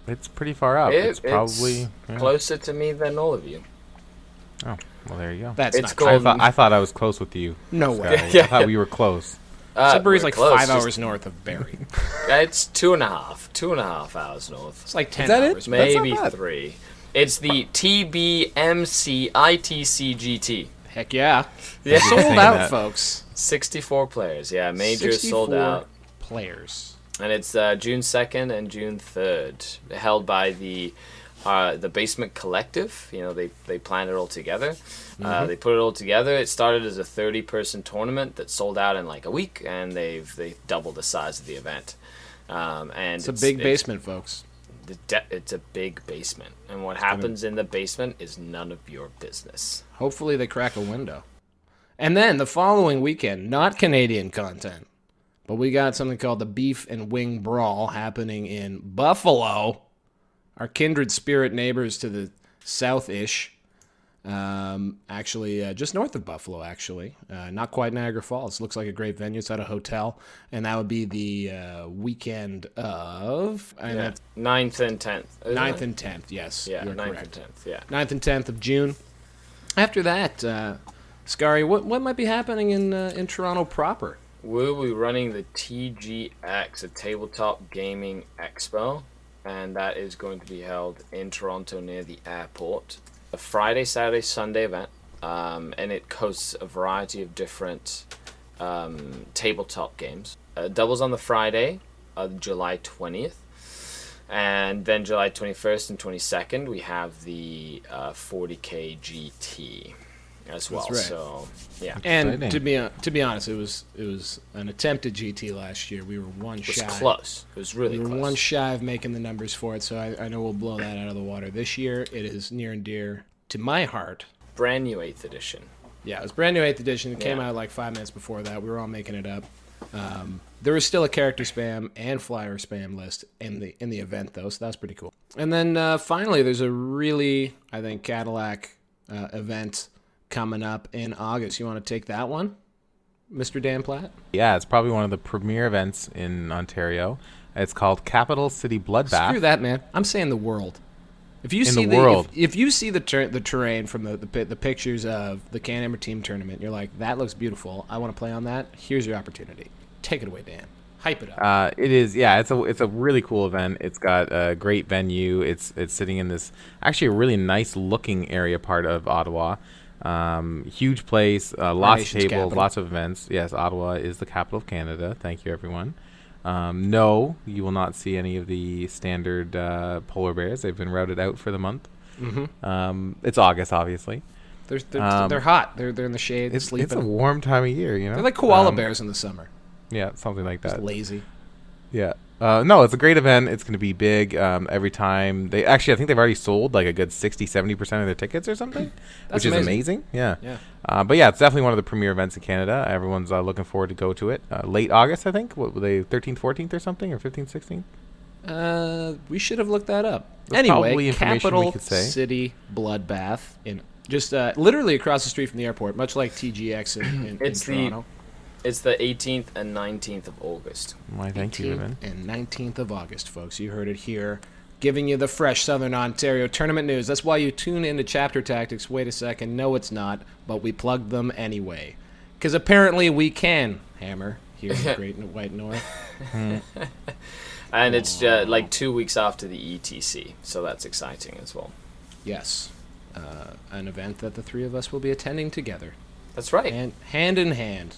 It's pretty far out. It- it's probably yeah. closer to me than all of you. Oh, well, there you go. That's It's not called- I thought I thought I was close with you. No Scott. way. Yeah. I thought we were close. Uh, Sudbury's like close, five hours north of Barrie. It's two and a half, two and a half hours north. It's like ten that it? hours. That's Maybe three. It's the TBMCITCGT. Heck yeah. Yeah. Sold out, that. folks. 64 players, yeah, major sold out. Players. And it's uh, June second and June third, held by the uh, the Basement Collective. You know, they they planned it all together. Uh, they put it all together. It started as a thirty person tournament that sold out in like a week, and they've they doubled the size of the event. Um, and It's a big basement, folks. the de- it's a big basement, and what happens in the basement is none of your business. Hopefully they crack a window. And then the following weekend, not Canadian content, but we got something called the Beef and Wing Brawl happening in Buffalo, our kindred spirit neighbors to the south-ish. Um, actually, uh, just north of Buffalo, actually. Uh, not quite Niagara Falls. Looks like a great venue. It's at a hotel. And that would be the uh, weekend of and Yeah, that's ninth and tenth. isn't 9th it? and 10th. Yes, yeah, you're ninth correct. and tenth. Yeah. 9th and 10th of June. After that, uh, Scary, what what might be happening in uh, in Toronto proper? We'll be running the TGX, a tabletop gaming expo, and that is going to be held in Toronto near the airport. A Friday, Saturday, Sunday event, um, and it hosts a variety of different um, tabletop games. Uh, doubles on the Friday, uh, July 20th. And then July 21st and 22nd, we have the uh, 40k GT as well. right. So, yeah. And to be to be honest, it was it was an attempted GT last year. We were one It was shy. close. It was really We were close. one shy of making the numbers for it, so I, I know we'll blow that out of the water this year. It is near and dear to my heart. Brand new 8th edition. Yeah, it was brand new eighth edition. It came out like five minutes before that. We were all making it up. Um, there was still a character spam and flyer spam list in the in the event though, so that's pretty cool. And then uh, finally, there's a really I think Cadillac uh, event coming up in August. You want to take that one, Mr. Dan Platt? Yeah, it's probably one of the premier events in Ontario. It's called Capital City Bloodbath. Screw that, man. I'm saying the world. If you In see the the, world. If, if you see the ter- the terrain from the, the the pictures of the Can Hammer Team tournament, you're like, that looks beautiful. I want to play on that. Here's your opportunity. Take it away, Dan. Hype it up. Uh, it is, yeah. It's a it's a really cool event. It's got a great venue. It's it's sitting in this actually a really nice looking area part of Ottawa. Um, huge place, uh, lots of tables, capital. lots of events. Yes, Ottawa is the capital of Canada. Thank you, everyone. Um, no, you will not see any of the standard uh, polar bears. They've been routed out for the month. Mm-hmm. Um, it's August, obviously. They're they're, Um, they're hot. They're they're in the shade, It's, it's a warm time of year, you know. they're like koala Um, bears in the summer. Yeah, something like Just that. lazy. Yeah. Uh, no, it's a great event. It's going to be big. Um, every time they actually, I think they've already sold like a good 60, 70 percent of their tickets or something, That's which is amazing. amazing. Yeah. Yeah. Uh, but yeah, it's definitely one of the premier events in Canada. Everyone's uh, looking forward to go to it. Uh, late August, I think. What were they? 13th, 14th, or something, or 15th, 16th? Uh, we should have looked that up. There's anyway, probably we Capital could say. City Bloodbath in just uh, literally across the street from the airport, much like TGX in, in, It's in the- Toronto. It's the 18th and 19th of August. Why, thank you, 18th Ruben. and 19th of August, folks. You heard it here. Giving you the fresh Southern Ontario tournament news. That's why you tune into Chapter Tactics. Wait a second. No, it's not, but we plugged them anyway. Because apparently we can, Hammer, here in the Great White North. And it's uh, like two weeks after the ETC, so that's exciting as well. Yes. Uh, an event that the three of us will be attending together. That's right. and hand in hand.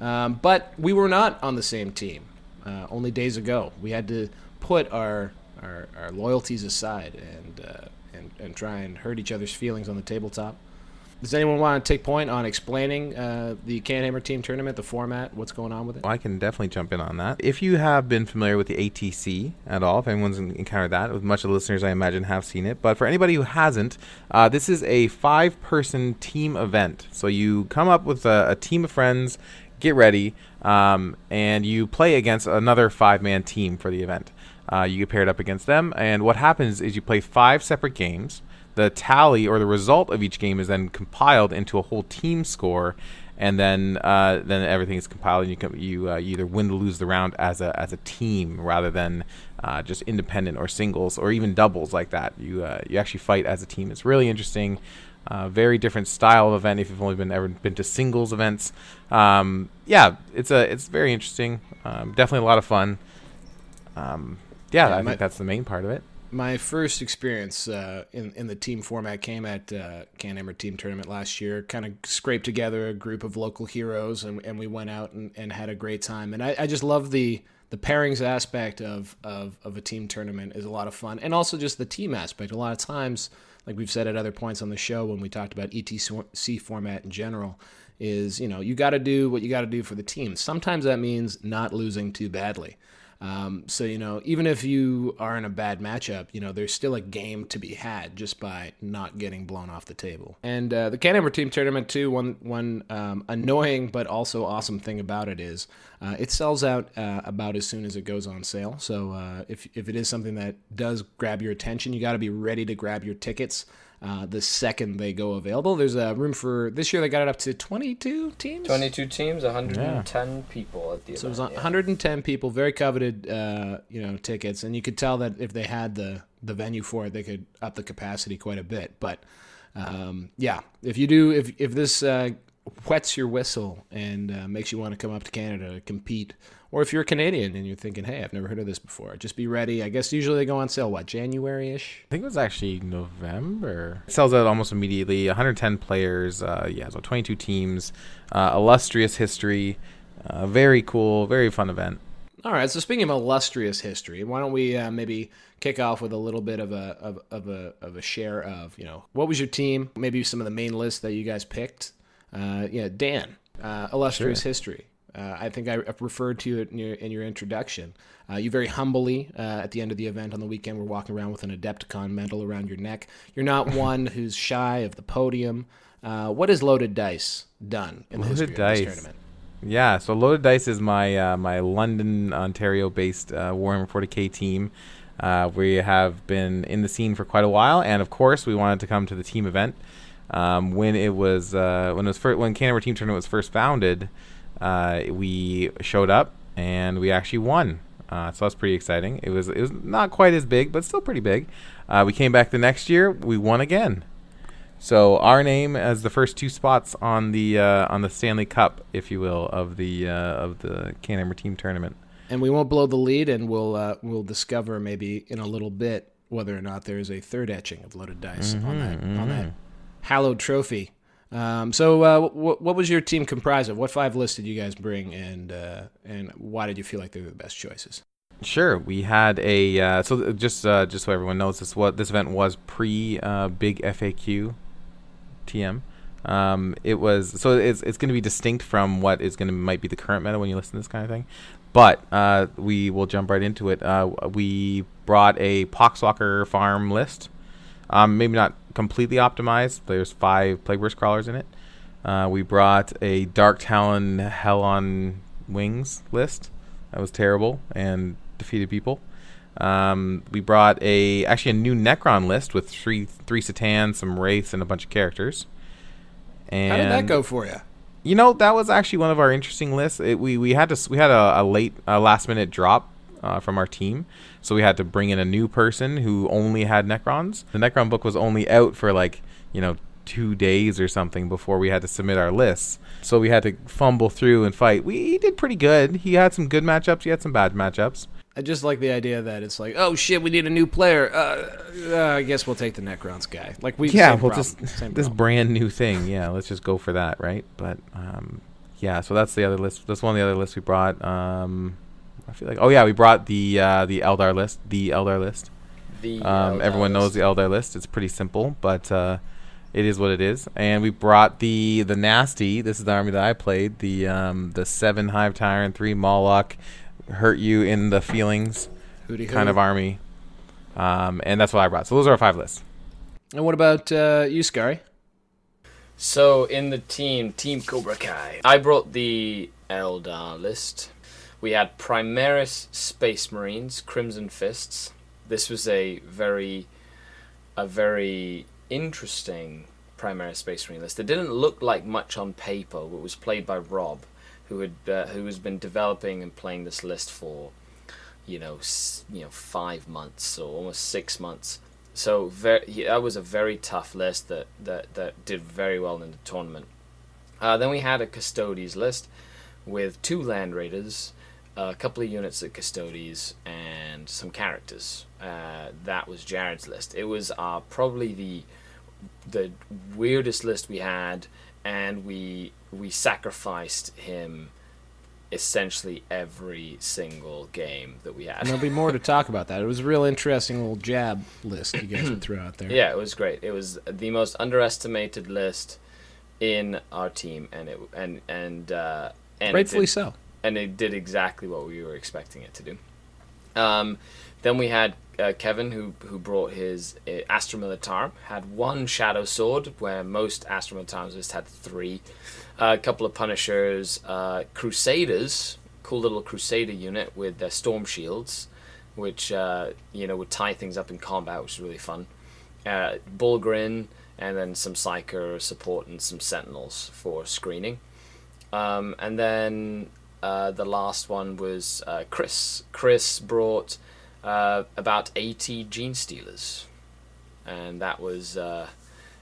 Um, but we were not on the same team. Uh, only days ago, we had to put our our, our loyalties aside and, uh, and and try and hurt each other's feelings on the tabletop. Does anyone want to take point on explaining uh, the Canhammer Team Tournament, the format, what's going on with it? Well, I can definitely jump in on that. If you have been familiar with the ATC at all, if anyone's encountered that, with much of the listeners, I imagine, have seen it. But for anybody who hasn't, uh, this is a five person team event. So you come up with a, a team of friends, get ready, um, and you play against another five man team for the event. Uh, you get paired up against them, and what happens is you play five separate games. The tally or the result of each game is then compiled into a whole team score, and then uh, then everything is compiled, and you can, you, uh, you either win or lose the round as a as a team rather than uh, just independent or singles or even doubles like that. You uh, you actually fight as a team. It's really interesting. Uh, very different style of event if you've only been ever been to singles events. Um, yeah, it's a it's very interesting. Um, definitely a lot of fun. Um, yeah, Yeah, I my- think that's the main part of it. My first experience uh, in in the team format came at uh, Can Hammer Team Tournament last year. Kind of scraped together a group of local heroes, and, and we went out and, and had a great time. And I, I just love the the pairings aspect of, of of a team tournament is a lot of fun, and also just the team aspect. A lot of times, like we've said at other points on the show when we talked about ETC format in general, is you know you got to do what you got to do for the team. Sometimes that means not losing too badly. Um, so you know, even if you are in a bad matchup, you know there's still a game to be had just by not getting blown off the table. And uh, the Can Hammer Team Tournament too. One one um, annoying but also awesome thing about it is uh, it sells out uh, about as soon as it goes on sale. So uh, if if it is something that does grab your attention, you got to be ready to grab your tickets. Uh, the second they go available, there's a room for this year. They got it up to 22 teams. 22 teams, 110 people at the So it was event. yeah. 110 people, very coveted, uh, you know, tickets, and you could tell that if they had the the venue for it, they could up the capacity quite a bit. But um, yeah, if you do, if if this uh, whets your whistle and uh, makes you want to come up to Canada to compete, or if you're a Canadian and you're thinking, hey, I've never heard of this before, just be ready. I guess usually they go on sale what January ish. I think it was actually November. It sells out almost immediately. 110 players. Uh, yeah, so 22 teams. Uh, illustrious history. Uh, very cool. Very fun event. All right. So speaking of illustrious history, why don't we uh, maybe kick off with a little bit of a of, of a of a share of you know what was your team? Maybe some of the main lists that you guys picked. Uh, yeah, Dan, uh, illustrious history. Uh, I think I referred to it in your, in your introduction. Uh, you very humbly, uh, at the end of the event on the weekend, were walking around with an Adepticon medal around your neck. You're not one who's shy of the podium. Uh, what has Loaded Dice done in the history of this tournament? Yeah, so Loaded Dice is my uh, my London, Ontario-based uh, Warhammer 40k team. Uh, we have been in the scene for quite a while, and of course, we wanted to come to the team event. Um, when it was uh, when it was fir- when Canhammer Team Tournament was first founded, uh, we showed up and we actually won. Uh, so that's pretty exciting. It was it was not quite as big, but still pretty big. Uh, we came back the next year. We won again. So our name as the first two spots on the uh, on the Stanley Cup, if you will, of the uh, of the Canhammer Team Tournament. and we won't blow the lead, and we'll uh, we'll discover maybe in a little bit whether or not there is a third etching of loaded dice on that on that hallowed trophy. Um, so, uh, what, what was your team comprised of? What five lists did you guys bring, and uh, and why did you feel like they were the best choices? Sure, we had a uh, so just uh, just so everyone knows this what this event was pre uh, big FAQ TM. Um, it was so it's it's going to be distinct from what is going to might be the current meta when you listen to this kind of thing, but uh, we will jump right into it. Uh, we brought a Poxwalker farm list, um, maybe not completely optimized. There's five Plagueburst crawlers in it. Uh, we brought a Dark Talon Hell on Wings list. That was terrible and defeated people. Um, we brought a actually a new Necron list with three three C'tans, some wraiths, and a bunch of characters. And How did that go for you? You know, that was actually one of our interesting lists. It, we we had to we had a, a late a last minute drop uh, from our team, so we had to bring in a new person who only had Necrons. The Necron book was only out for like you know two days or something before we had to submit our lists. So we had to fumble through and fight. We did pretty good. He had some good matchups. He had some bad matchups. I just like the idea that it's like, oh shit, we need a new player. Uh, uh, I guess we'll take the Necrons guy. Like we, yeah, well, problem, just same this problem. brand new thing. Yeah, let's just go for that, right? But um, yeah, so that's the other list. That's one of the other lists we brought. Um, I feel like, oh yeah, we brought the uh, the Eldar list. The Eldar list. The Um, Eldar everyone knows the Eldar list. It's pretty simple, but uh, it is what it is. And we brought the the nasty. This is the army that I played. The um, the seven Hive Tyrant, three Moloch, hurt you in the feelings Hooty hoo. kind of army. Um, and that's what I brought. So those are our five lists. And what about uh, you, Scary? So in the team, Team Cobra Kai, I brought the Eldar list. We had Primaris Space Marines, Crimson Fists. This was a very, a very interesting Primaris Space Marine list. It didn't look like much on paper, but was played by Rob, who had uh, who has been developing and playing this list for, you know, you know, five months or almost six months. So very, he, that was a very tough list that, that, that did very well in the tournament. Uh, then we had a Custodes list with two Land Raiders, a couple of units at Custodes, and some characters. Uh, that was Jared's list. It was uh, probably the the weirdest list we had, and we we sacrificed him essentially every single game that we had. And there'll be more to talk about that. It was a real interesting little jab list you guys would throw out there. Yeah, it was great. It was the most underestimated list in our team, and it and and uh, and rightfully so. And it did exactly what we were expecting it to do. Um, then we had uh, Kevin, who who brought his uh, Astra Militarum, had one Shadow Sword, where most Astra Militarums just had three. Uh, a couple of Punishers, uh, Crusaders, cool little Crusader unit with their Storm Shields, which uh, you know would tie things up in combat, which is really fun. Uh, Bullgryn, and then some Psyker support and some Sentinels for screening. Um, and then uh, the last one was uh, Chris. Chris brought uh, about 80 Gene Stealers. And that was uh,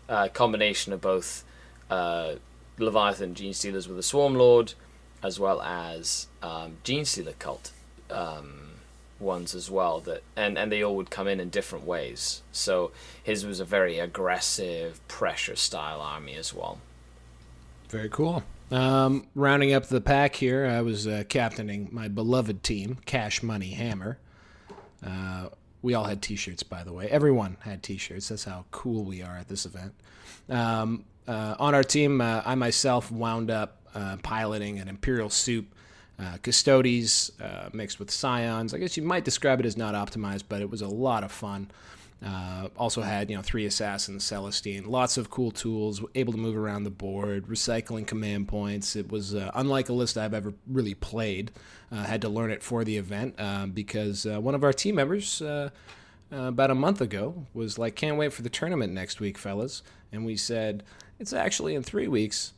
a combination of both uh, Leviathan Gene Stealers with a Swarm Lord, as well as um, Gene Stealer Cult um, ones as well. That and, and they all would come in in different ways. So his was a very aggressive, pressure style army as well. Very cool. Um, rounding up the pack here, I was uh, captaining my beloved team, Cash Money Hammer. Uh, we all had T-shirts, by the way. Everyone had T-shirts. That's how cool we are at this event. Um, uh, on our team, uh, I myself wound up uh, piloting an Imperial Soup uh, Custodes mixed with Scions. I guess you might describe it as not optimized, but it was a lot of fun. Uh, also had you know three assassins, Celestine, lots of cool tools, able to move around the board, recycling command points. It was uh, unlike a list I've ever really played. Uh, had to learn it for the event uh, because uh, one of our team members uh, about a month ago was like, "Can't wait for the tournament next week, fellas," and we said it's actually in three weeks.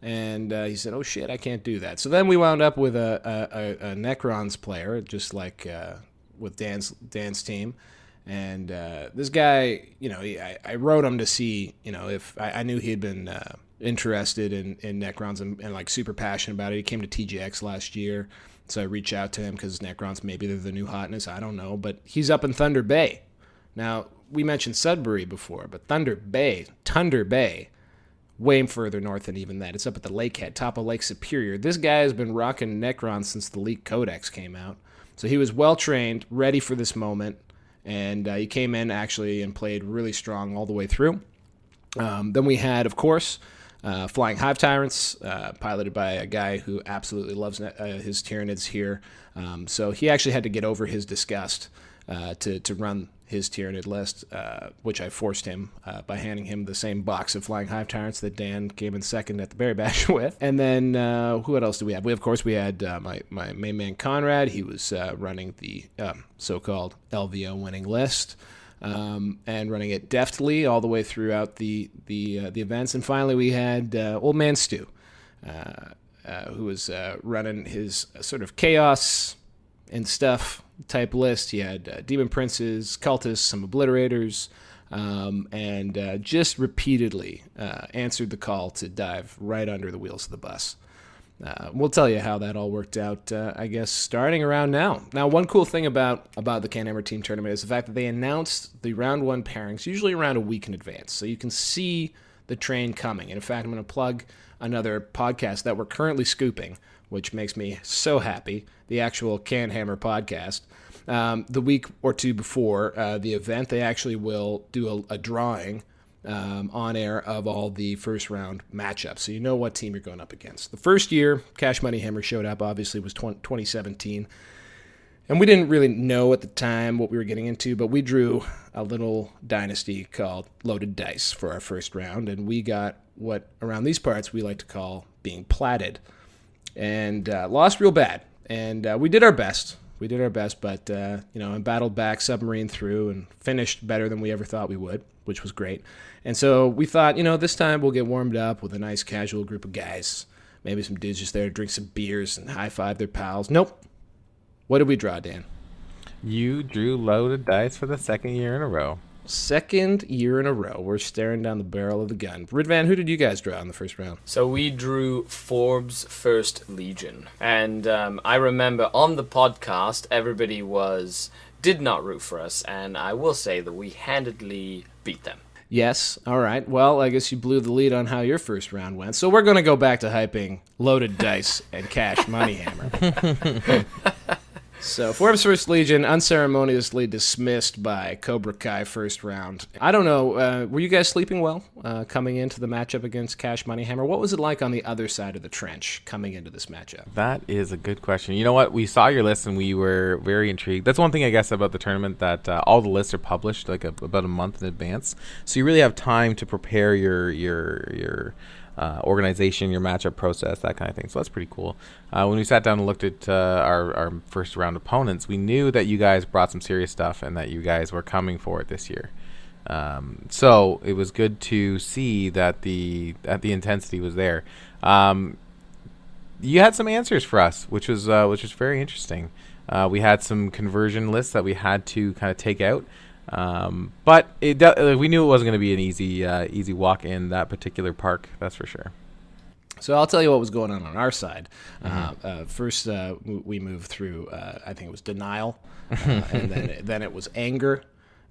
And uh, he said, "Oh shit, I can't do that." So then we wound up with a, a, a, a Necrons player, just like uh, with Dan's Dan's team. And uh, this guy, you know, he, I, I wrote him to see, you know, if I, I knew he had been uh, interested in, in Necrons and, and like super passionate about it. He came to TGX last year, so I reached out to him because Necrons maybe they're the new hotness. I don't know, but he's up in Thunder Bay. Now we mentioned Sudbury before, but Thunder Bay, Thunder Bay, way further north than even that. It's up at the lakehead, top of Lake Superior. This guy has been rocking Necron since the Leak Codex came out. So he was well trained, ready for this moment, and uh, he came in actually and played really strong all the way through. Um, then we had, of course, uh, Flying Hive Tyrants, uh, piloted by a guy who absolutely loves uh, his Tyranids here. Um, so he actually had to get over his disgust uh, to, to run his Tyranid list, uh, which I forced him uh, by handing him the same box of Flying Hive Tyrants that Dan came in second at the Barrie Bash with. And then who else do we have? We, of course, we had my, my main man Conrad. He was running the um, so called LVO winning list um, and running it deftly all the way throughout the the uh, the events. And finally, we had uh, Old Man Stu, uh, uh who was uh, running his uh, sort of chaos and stuff type list. He had demon princes, cultists, some obliterators. Um, and just repeatedly answered the call to dive right under the wheels of the bus. Uh, we'll tell you how that all worked out, uh, I guess, starting around now. Now, one cool thing about, about the Canhammer Team Tournament is the fact that they announced the round one pairings usually around a week in advance. So you can see the train coming. And in fact, I'm going to plug another podcast that we're currently scooping, which makes me so happy the actual Canhammer podcast. Um, the week or two before uh, the event, they actually will do a, a drawing um, on air of all the first round matchups. So you know what team you're going up against. The first year Cash Money Hammer showed up, obviously, was 20, 2017. And we didn't really know at the time what we were getting into, but we drew a little dynasty called Loaded Dice for our first round. And we got what around these parts we like to call being platted. And uh, lost real bad. And uh, we did our best. We did our best, but, uh, you know, and battled back, submarine through, and finished better than we ever thought we would, which was great. And so we thought, you know, this time we'll get warmed up with a nice casual group of guys. Maybe some dudes just there to drink some beers and high five their pals. Nope. What did we draw, Dan? You drew loaded dice for the second year in a row. Second year in a row. We're staring down the barrel of the gun. Ridvan, who did you guys draw in the first round? So we drew Forbes First Legion. And um, I remember on the podcast, everybody was did not root for us. And I will say that we handedly beat them. Yes. All right. Well, I guess you blew the lead on how your first round went. So we're going to go back to hyping loaded dice and cash money hammer. So, Forbes First Legion unceremoniously dismissed by Cobra Kai first round. I don't know. Uh, were you guys sleeping well uh, coming into the matchup against Cash Money Hammer? What was it like on the other side of the trench coming into this matchup? That is a good question. You know what? We saw your list and we were very intrigued. That's one thing I guess about the tournament that uh, all the lists are published like a, about a month in advance, so you really have time to prepare your your your uh, organization, your matchup process, that kind of thing. So that's pretty cool. Uh, when we sat down and looked at uh, our, our first round opponents, we knew that you guys brought some serious stuff and that you guys were coming for it this year. Um, so it was good to see that the that the intensity was there. Um, you had some answers for us, which was uh, which was very interesting. Uh, we had some conversion lists that we had to kind of take out. Um, but it uh, we knew it wasn't going to be an easy uh, easy walk in that particular park. That's for sure. So I'll tell you what was going on on our side. Mm-hmm. Uh, uh, first, uh, we moved through. Uh, I think it was denial, and then then it was anger.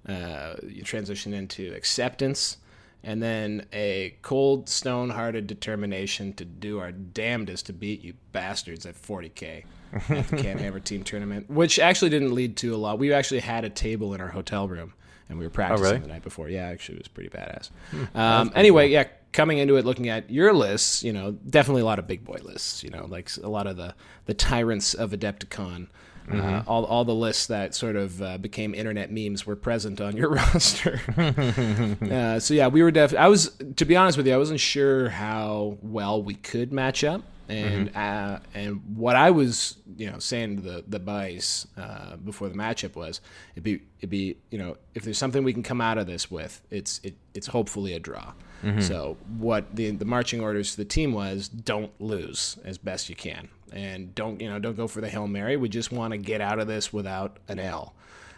you transition into acceptance, and then a cold, stone-hearted determination to do our damnedest to beat you bastards at 40k at the Can Hammer Team Tournament, which actually didn't lead to a lot. We actually had a table in our hotel room, and we were practicing oh, really? the night before. Yeah, actually, it was pretty badass. Hmm, um, anyway, cool. yeah, coming into it, looking at your lists, you know, definitely a lot of big boy lists. You know, like a lot of the the tyrants of Adepticon. Mm-hmm. Uh, all, all the lists that sort of uh, became internet memes were present on your roster. uh, so yeah, we were definitely. I was, to be honest with you, I wasn't sure how well we could match up and mm-hmm. uh, and what I was you know saying to the the boys uh, before the matchup was it'd be it'd be you know if there's something we can come out of this with it's it, it's hopefully a draw. Mm-hmm. So what the the marching orders to the team was don't lose as best you can and don't you know don't go for the hail mary. We just want to get out of this without an L.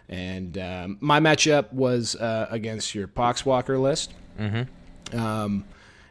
And um, my matchup was uh, against your Poxwalker list. Mm-hmm. Um,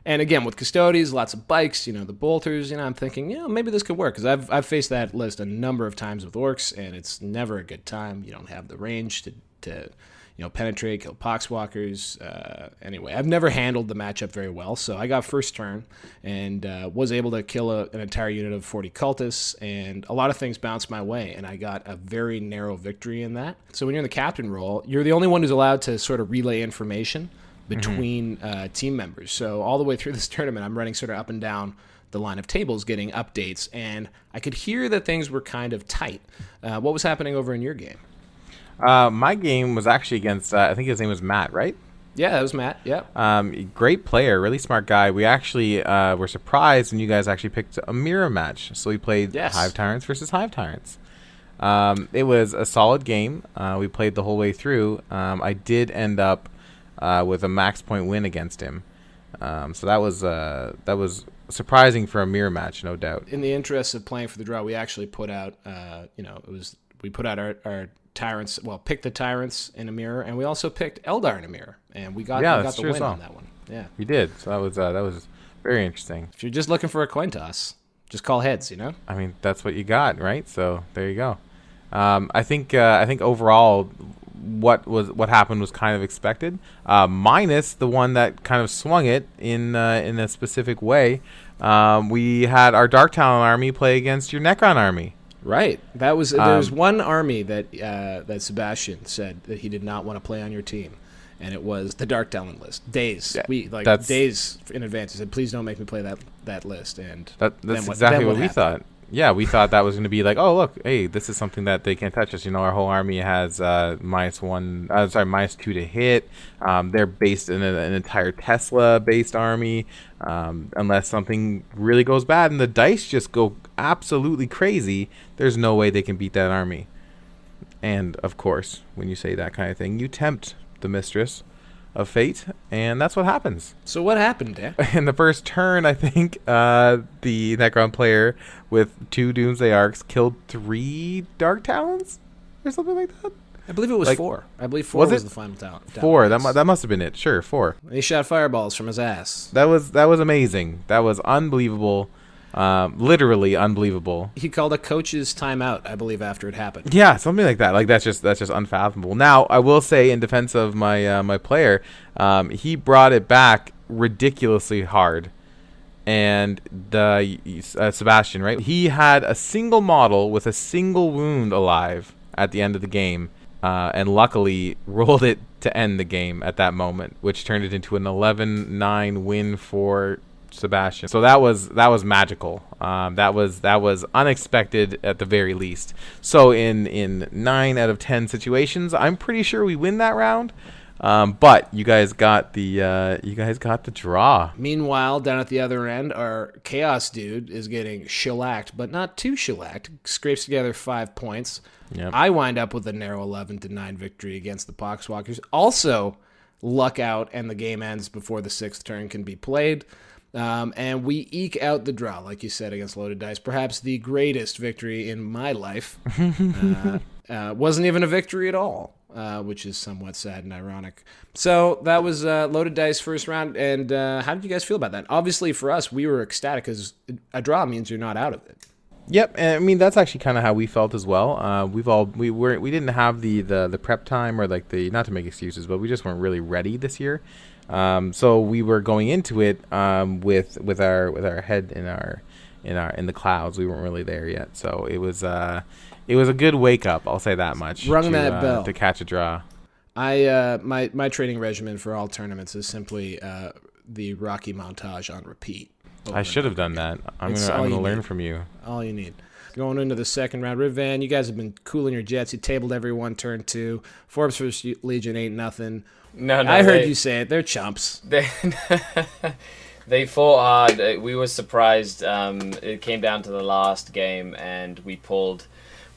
and again, with Custodes, lots of bikes, you know, the bolters, you know, I'm thinking, you know, maybe this could work because I've, I've faced that list a number of times with orcs, and it's never a good time. You don't have the range to, to you know, penetrate, kill poxwalkers. Uh, anyway, I've never handled the matchup very well, so I got first turn and uh, was able to kill a, an entire unit of 40 cultists, and a lot of things bounced my way, and I got a very narrow victory in that. So when you're in the captain role, you're the only one who's allowed to sort of relay information between uh, team members. So all the way through this tournament, I'm running sort of up and down the line of tables, getting updates, and I could hear that things were kind of tight. Uh, what was happening over in your game? Uh, my game was actually against. Uh, I think his name was Matt, right? Yeah, that was Matt. Yeah. Um, great player, really smart guy. We actually uh, were surprised when you guys actually picked a mirror match. So we played Yes. Hive Tyrants versus Hive Tyrants. Um, it was a solid game. Uh, we played the whole way through. Um, I did end up uh, with a max point win against him. Um, so that was uh, that was surprising for a mirror match, no doubt. in the interest of playing for the draw, we actually put out, uh, you know, it was we put out our, our tyrants. Well, picked the tyrants in a mirror, and we also picked Eldar in a mirror, and we got, Yeah, we got that's the win on that one. Yeah. We did. So that was uh, that was very interesting. If you're just looking for a coin toss, just call heads. You know. I mean, that's what you got, right? So there you go. Um, I think uh, I think overall, what was what happened was kind of expected, uh, minus the one that kind of swung it in uh, in a specific way. Um, we had our Dark Talon army play against your Necron army. Right. That was there was Um, one army that uh, that Sebastian said that he did not want to play on your team, and it was the Dark Talon list. Days Yeah, we like days in advance. He said, "Please don't make me play that that list." And That, that's what- exactly then what, we thought. Yeah, we thought that was going to be like, oh look, hey, this is something that they can't touch us. You know, our whole army has uh, minus one, uh, sorry, minus two to hit. Um, they're based in a, an entire Tesla-based army. Um, unless something really goes bad and the dice just go absolutely crazy, there's no way they can beat that army. And of course, when you say that kind of thing, you tempt the mistress of fate, and that's what happens So what happened, Dan? in the first turn, I think uh, the Necron player with two Doomsday Arks killed three Dark Talons or something like that. I believe it was Like- four. I believe four Was was, the final talent. Four. That, mu- that must have been it. Sure, four. he shot fireballs from his ass. That was that was amazing. That was unbelievable. Um, literally unbelievable. He called a coach's timeout, I believe, after it happened. Yeah, something like that. Like that's just that's just unfathomable. Now, I will say in defense of my uh, my player, um, he brought it back ridiculously hard. And the uh, Sebastian, right? He had a single model with a single wound alive at the end of the game, uh, and luckily rolled it to end the game at that moment, which turned it into an 11-9 win for Sebastian. So that was that was magical. Um, that was that was unexpected at the very least. So in in nine out of ten situations, I'm pretty sure we win that round. Um, but you guys got the uh, you guys got the draw. Meanwhile, down at the other end, our chaos dude is getting shellacked, but not too shellacked. Scrapes together five points. Yep. I wind up with a narrow 11 to 9 victory against the Poxwalkers. Also, luck out, and the game ends before the sixth turn can be played. Um, and we eke out the draw, like you said, against Loaded Dice. Perhaps the greatest victory in my life. uh, uh, wasn't even a victory at all, uh, which is somewhat sad and ironic. So that was uh, Loaded Dice first round. And uh, how did you guys feel about that? Obviously, for us, we were ecstatic because a draw means you're not out of it. Yep, and I mean that's actually kind of how we felt as well. Uh, we've all we were we didn't have the, the the prep time or like the not to make excuses, but we just weren't really ready this year. Um, so we were going into it um, with with our with our head in our in our in the clouds. We weren't really there yet, so it was uh, it was a good wake up. I'll say that much. Rung to, that uh, bell. to catch a draw. I uh, my my training regimen for all tournaments is simply uh, the Rocky montage on repeat. I should have done that. I'm It's gonna I'm gonna learn need. from you. All you need. Going into the second round, Rivan, you guys have been cooling your jets. You tabled everyone turn two. Forbes versus Legion ain't nothing. No, no. I heard they- you say it. They're chumps. They, they fought hard. Uh, We were surprised. Um, it came down to the last game, and we pulled,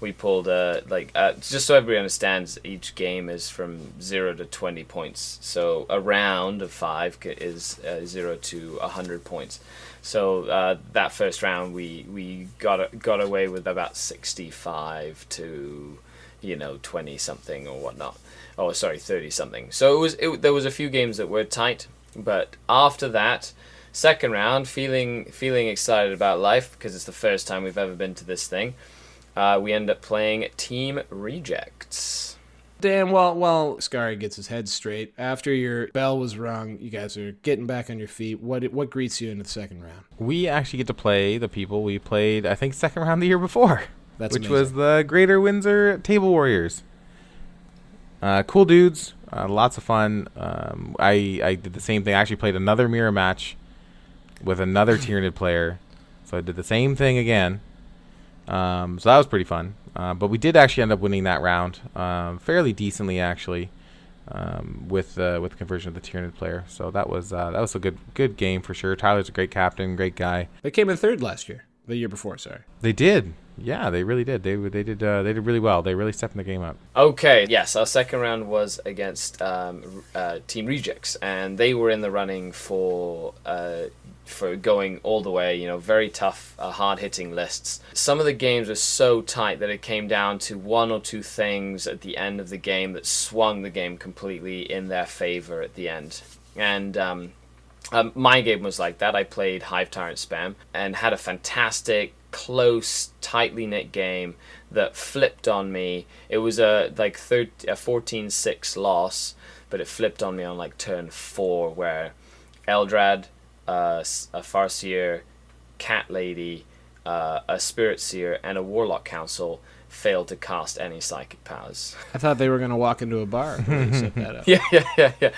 we pulled. Uh, like uh, just so everybody understands, each game is from zero to twenty points. So a round of five is uh, zero to hundred points. So uh, that first round, we we got got away with about sixty five to, you know, twenty something or whatnot. Oh, sorry, thirty something. So it was. It, there was a few games that were tight, but after that, second round, feeling feeling excited about life because it's the first time we've ever been to this thing. Uh, we end up playing Team Rejects. Dan, while while Scary gets his head straight, after your bell was rung, you guys are getting back on your feet. What what greets you in the second round? We actually get to play the people we played, I think, second round the year before, That's which amazing. was the Greater Windsor Table Warriors. Uh, cool dudes, uh, lots of fun. Um, I I did the same thing. I actually played another mirror match with another Tyranid player, so I did the same thing again. Um, so that was pretty fun. Uh, but we did actually end up winning that round um, fairly decently, actually, um, with uh, with the conversion of the Tyranid player. So that was uh, that was a good good game for sure. Tyler's a great captain, great guy. They came in third last year, the year before. Sorry. They did, yeah, they really did. They they did uh, they did really well. They really stepped the game up. Okay, yes, our second round was against um, uh, Team Rejects, and they were in the running for uh, for going all the way. You know, very tough, uh, hard hitting lists. Some of the games were so tight that it came down to one or two things at the end of the game that swung the game completely in their favor at the end. And um, um, my game was like that. I played Hive Tyrant Spam and had a fantastic, close, tightly knit game that flipped on me. It was a like 13, a 14-6 loss, but it flipped on me on like turn four, where Eldrad, uh, a Farseer, Cat Lady, uh, a Spirit Seer, and a Warlock Council failed to cast any psychic powers. I thought they were going to walk into a bar. when they set that up. yeah, yeah, yeah, yeah.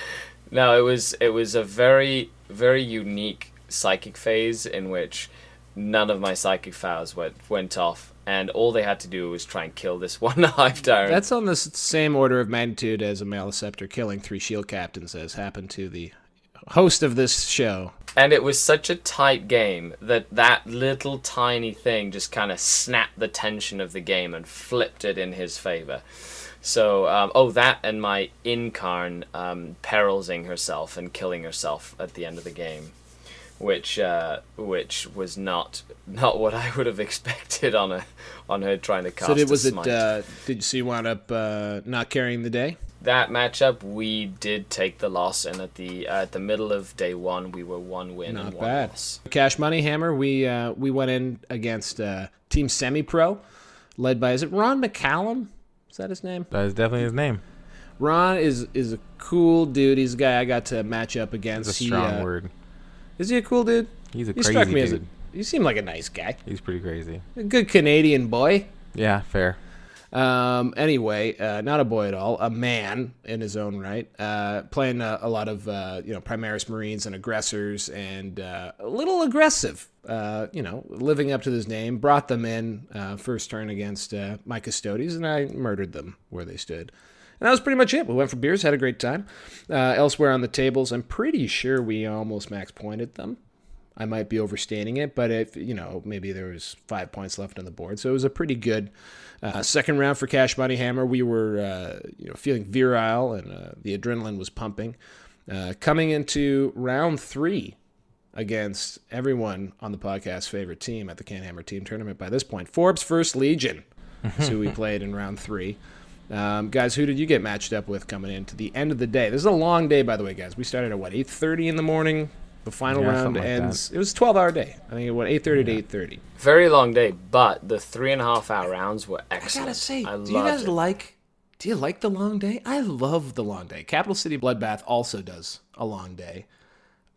No, it was it was a very very unique psychic phase in which none of my psychic powers went went off, and all they had to do was try and kill this one hive tyrant. That's on the same order of magnitude as a Maleceptor killing three shield captains, as happened to the host of this show. and it was such a tight game that that little tiny thing just kind of snapped the tension of the game and flipped it in his favor. So, um, oh, that and my Incarn um, perilsing herself and killing herself at the end of the game, which uh, which was not not what I would have expected on a on her trying to cast so did a was it? Uh, did so you wound up uh, not carrying the day? that matchup, we did take the loss, and at the uh, at the middle of day one, we were one win and one bad. loss. Cash Money Hammer. We uh, we went in against uh, Team Semi Pro, led by is it Ron McCallum? Is that his name? That is definitely his name. Ron is is a cool dude. He's a guy I got to match up against. It's a He, strong uh, word. Is he a cool dude? He's a He crazy struck me as dude. a. He seemed like a nice guy, He's pretty crazy. a good Canadian boy. Yeah, fair. Um, anyway, uh, not a boy at all, a man in his own right, uh, playing a, a lot of uh, you know Primaris Marines and aggressors, and uh, a little aggressive. Uh, you know, living up to his name, brought them in uh, first turn against uh, my Custodes, and I murdered them where they stood. And that was pretty much it. We went for beers, had a great time. Uh, elsewhere on the tables, I'm pretty sure we almost max pointed them. I might be overstating it, but if you know, maybe there was five points left on the board, so it was a pretty good uh, second round for Cash Money Hammer. We were, uh, you know, feeling virile, and uh, the adrenaline was pumping. Uh, coming into round three against everyone on the podcast's favorite team at the Can Hammer Team Tournament. By this point, Forbes First Legion is who we played in round three. Um, guys, who did you get matched up with coming into the end of the day? This is a long day, by the way, guys. We started at what eight thirty in the morning. The final Yeah, round like ends. It was a twelve hour day. I think it went eight thirty to eight thirty. Very long day, but the three and a half hour rounds were excellent. I gotta say, I do you guys it. like? Do you like the long day? I love the long day. Capital City Bloodbath also does a long day.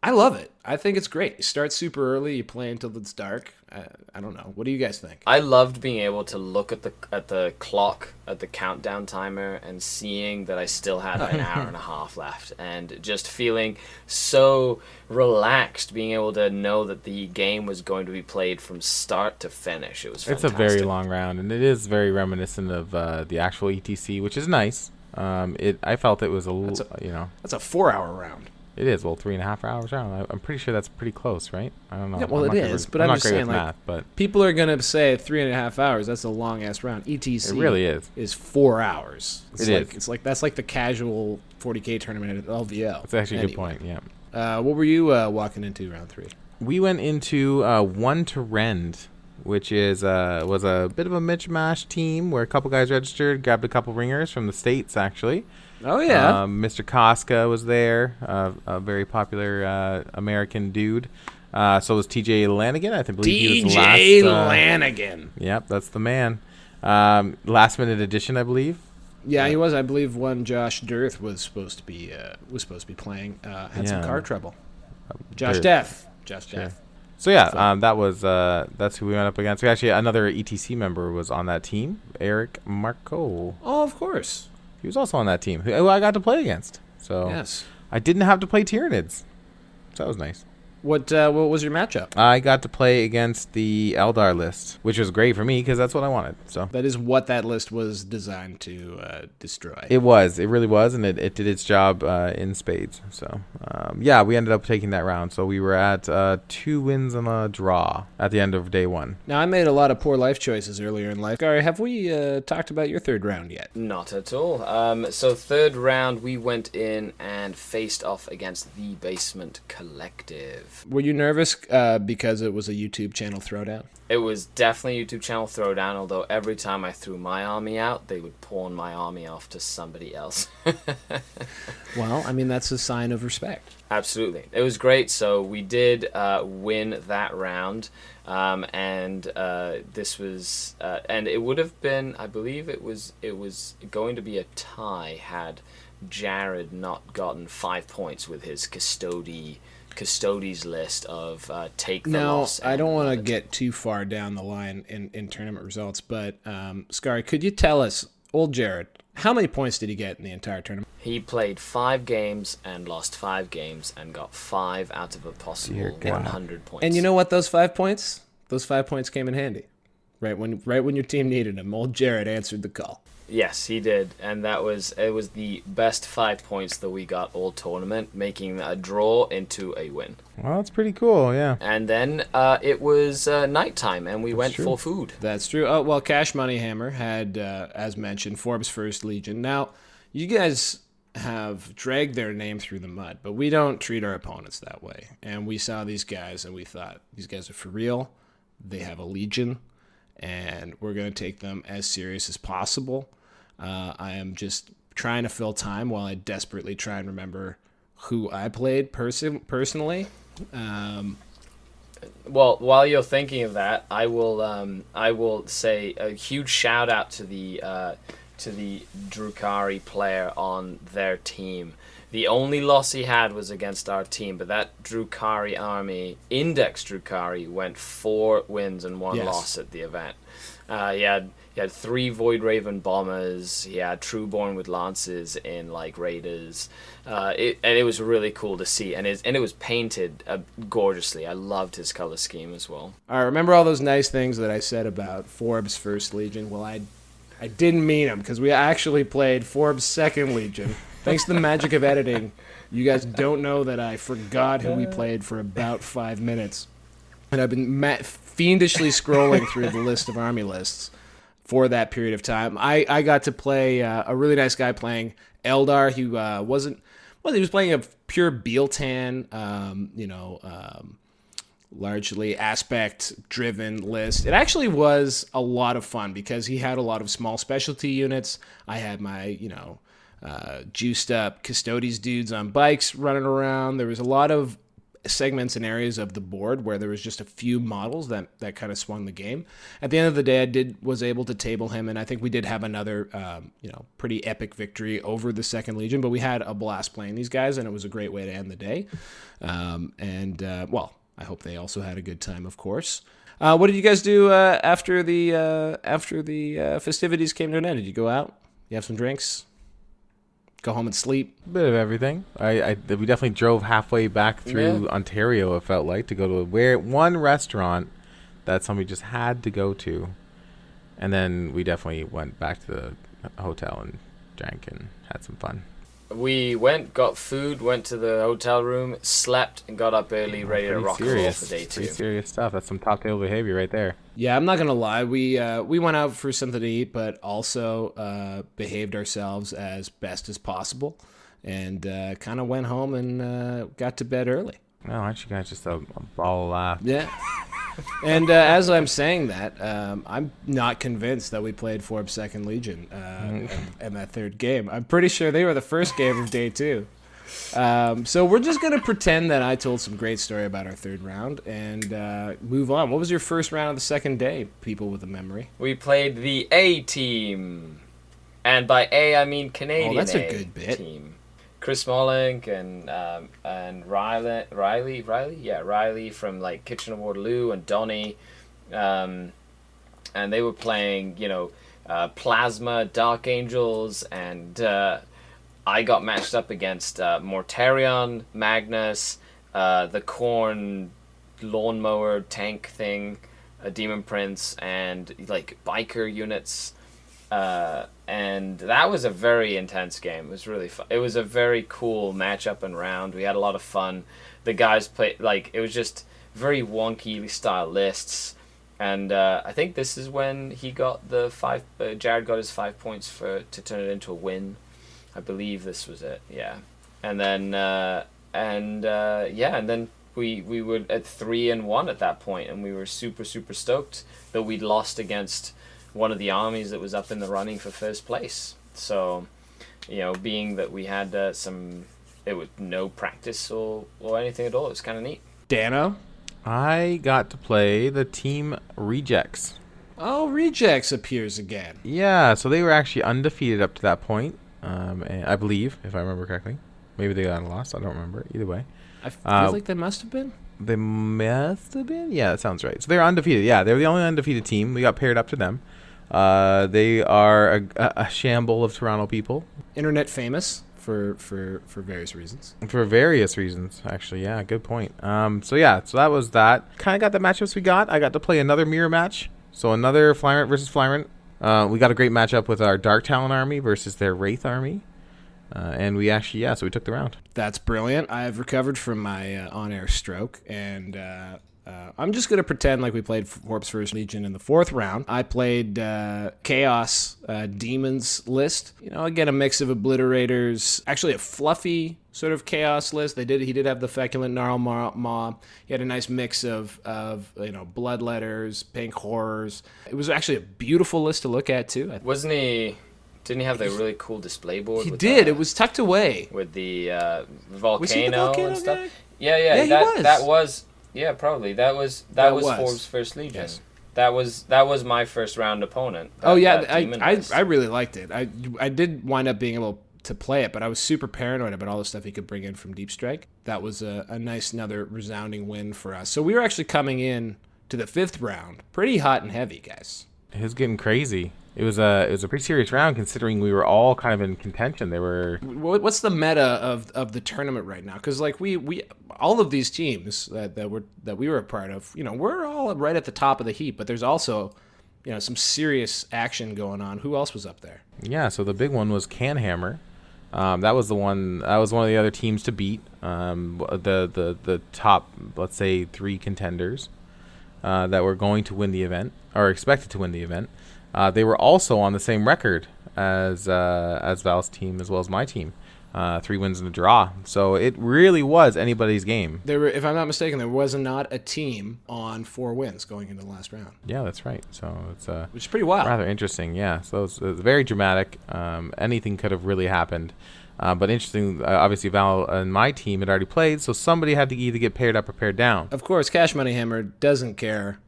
I love it. I think it's great. You start super early. You play until it's dark. I, I don't know. What do you guys think? I loved being able to look at the at the clock at the countdown timer and seeing that I still had an hour and a half left, and just feeling so relaxed, being able to know that the game was going to be played from start to finish. It was It's a very long round, and it is very reminiscent of uh, the actual ETC, which is nice. Um, it I felt it was a little, you know, That's a four hour round. It is well three and a half hours round. I'm pretty sure that's pretty close, right? I don't know. Yeah, well, it great with- but I'm I'm just saying, like, math, but People are gonna say three and a half hours. That's a long ass round. ETC. it really is. is four hours. It's It like, is. It's like that's like the casual 40k tournament at LVO. It's actually a good point. Yeah. Uh, what were you uh, walking into round three? we went into uh, one to rend, which is uh, was a bit of a mishmash team where a couple guys registered, grabbed a couple ringers from the states actually. Oh yeah, Um, Mr. Casca was there, uh, a very popular uh, American dude. Uh, so was TJ Lanigan. I think believe he was the last. uh, Lanigan. Yep, that's the man. Um, last minute edition, I believe. Yeah, he was. I believe one Josh Dearth was supposed to be uh, was supposed to be playing. Uh, had some car trouble. Josh. Death. Josh Sure. Death. So yeah, um, that was uh, that's who we went up against. We actually another ETC member was on that team, Eric Marco. Oh, of course. He was also on that team, who I got to play against. So Yes. I didn't have to play Tyranids. So that was nice. What uh, what was your matchup? I got to play against the Eldar list, which was great for me because that's what I wanted. So That is what that list was designed to uh, destroy. it was, it really was, and it, it did its job uh, in spades. So um, yeah, we ended up taking that round. So we were at uh, two wins and a draw at the end of day one. now I made a lot of poor life choices earlier in life. Gary, have we uh, talked about your third round yet? Not at all. Um, so third round, we went in and faced off against the Basement Collective. Were you nervous uh, because it was a YouTube channel throwdown? It was definitely a YouTube channel throwdown. Although every time I threw my army out, they would pawn my army off to somebody else. Well, I mean that's a sign of respect. Absolutely, it was great. So we did uh, win that round, um, and uh, this was, uh, and it would have been, I believe, it was, it was going to be a tie had Jared not gotten five points with his custody, custodies list of uh, take the Now, loss. I don't want to get too far down the line in, in tournament results, but um, Scary, could you tell us, old Jared, how many points did he get in the entire tournament? He played five games and lost five games and got five out of a possible 100 points. And you know what? Those five points, those five points came in handy. Right when, right when your team needed them, old Jared answered the call. Yes, he did, and that was it. Was the best five points that we got all tournament, making a draw into a win. Well, that's pretty cool. Yeah. And then uh, it was uh, nighttime, and we went true. for food. That's true. Oh well, Cash Money Hammer had, uh, as mentioned, Forbes First Legion. Now, you guys have dragged their name through the mud, but we don't treat our opponents that way. And we saw these guys, and we thought these guys are for real. They have a legion, and we're going to take them as serious as possible. Uh, I am just trying to fill time while I desperately try and remember who I played person personally. Um, Well, while you're thinking of that, I will um, I will say a huge shout out to the uh, to the Drukhari player on their team. The only loss he had was against our team, but that Drukhari army, Index Drukhari, went four wins and one Yes. loss at the event. Uh, he had he had three Void Raven bombers. He had Trueborn with lances in like raiders. Uh, it, and it was really cool to see, and it and it was painted uh, gorgeously. I loved his color scheme as well. I remember all those nice things that I said about Forbes First Legion. Well, I, I didn't mean them because we actually played Forbes Second Legion. Thanks to the magic of editing, you guys don't know that I forgot who we played for about five minutes, and I've been ma- fiendishly scrolling through the list of army lists for that period of time. I, I got to play uh, a really nice guy playing Eldar. He uh, wasn't well. He was playing a pure Biel-Tan, um, you know. Um, largely aspect driven list. It actually was a lot of fun because he had a lot of small specialty units. I had my, you know, uh, juiced up Custodes dudes on bikes running around. There was a lot of segments and areas of the board where there was just a few models that that kind of swung the game. At the end of the day, I did was able to table him, and I think we did have another um, you know pretty epic victory over the Second Legion. But we had a blast playing these guys, and it was a great way to end the day. Um, and uh, well, I hope they also had a good time, of course. Uh, what did you guys do uh, after the uh, after the uh, festivities came to an end? Did you go out? You have some drinks? Go home and sleep? bit of everything. I, I we definitely drove halfway back through Ontario. It felt like to go to where one restaurant that somebody just had to go to, and then we definitely went back to the hotel and drank and had some fun. We went, got food, went to the hotel room, slept, and got up early, ready to Pretty rock and roll serious, for day two. pretty serious stuff. That's some top table behavior right there. Yeah, I'm not gonna lie. We uh, we went out for something to eat, but also uh, behaved ourselves as best as possible, and uh, kind of went home and uh, got to bed early. No, aren't you guys just a, a ball of laugh? Yeah. and uh, as I'm saying that, um, I'm not convinced that we played Forbes Second Legion uh, in, in that third game. I'm pretty sure they were the first game of day two. Um, so we're just gonna pretend that I told some great story about our third round and uh, move on. What was your first round of the second day, people with a memory? We played the A team. and by A I mean Canadian. Oh, that's a A good bit. Team. Chris Mollink and um, and Riley, Riley, Riley, yeah, Riley from like Kitchen Kitchener Waterloo and Donny, um, and they were playing, you know, uh, Plasma, Dark Angels, and uh, I got matched up against uh, Mortarion, Magnus, uh, the Khorne lawnmower tank thing, a Demon Prince, and like biker units. And that was a very intense game. It was really fun. It was a very cool matchup and round. We had a lot of fun. The guys played like it was just very wonky style lists, and uh, I think this is when he got the five. Uh, Jared got his five points for to turn it into a win. I believe this was it. Yeah, and then uh, and uh, yeah, and then we we were at three and one at that point, and we were super super stoked that we'd lost against one of the armies that was up in the running for first place. So, you know, being that we had uh, some, it was no practice or or anything at all. It was kind of neat. Dano. I got to play the team Rejects. Oh, Rejects appears again. Yeah, so they were actually undefeated up to that point, um, and I believe, if I remember correctly. Maybe they got lost. I don't remember. Either way, I feel Uh, like they must have been. they must have been. Yeah, that sounds right. So they're undefeated. Yeah, they were the only undefeated team. We got paired up to them. Uh, they are a, a, a shamble of Toronto people Internet famous for for for various reasons. for various reasons. Actually, yeah, good point. Um, so yeah, so that was that. Kind of got the matchups we got. I got to play another mirror match. So another Flyrant versus Flyrant. Uh, we got a great matchup with our Dark Talon army versus their Wraith army. Uh, and we actually, yeah, so we took the round. That's brilliant. I've recovered from my uh, on-air stroke, and uh, uh, I'm just gonna pretend like we played Corpse First Legion in the fourth round. I played uh, Chaos uh, Demons list. You know, again a mix of obliterators. Actually, a fluffy sort of chaos list. They did. He did have the feculent gnarl maw. maw. He had a nice mix of of you know bloodletters, pink horrors. It was actually a beautiful list to look at too. I Wasn't he? Didn't he have the really cool display board? He did. The, it was tucked away. with the uh, volcano, the volcano and stuff. guy? Yeah, yeah, Yeah, he that was. that was yeah, probably that was that, That was, was. Forbes' first Legion. Yes. That was that was my first round opponent. Uh, oh yeah, I, I. I really liked it. I I did wind up being able to play it, but I was super paranoid about all the stuff he could bring in from Deep Strike. That was a, a nice another resounding win for us. So we were actually coming in to the fifth round, pretty hot and heavy, guys. It was getting crazy. It was a it was a pretty serious round considering we were all kind of in contention. They were What's the meta of, of the tournament right now? Because like we, we all of these teams that, that were that we were a part of, you know, we're all right at the top of the heap. But there's also, you know, some serious action going on. Who else was up there? yeah. So the big one was Canhammer. Um, that was the one. That was one of the other teams to beat. Um, the the the top, let's say, three contenders uh, that were going to win the event or expected to win the event. Uh, they were also on the same record as uh, as Val's team as well as my team. Uh, three wins and a draw. So it really was anybody's game. There were, if I'm not mistaken, there was not a team on four wins going into the last round, Yeah, that's right. So it's uh, which is pretty wild. rather interesting. Yeah, so it was, it was very dramatic. Um, anything could have really happened. Uh, but interesting, uh, obviously Val and my team had already played, so somebody had to either get paired up or paired down. Of course, Cash Money Hammer doesn't care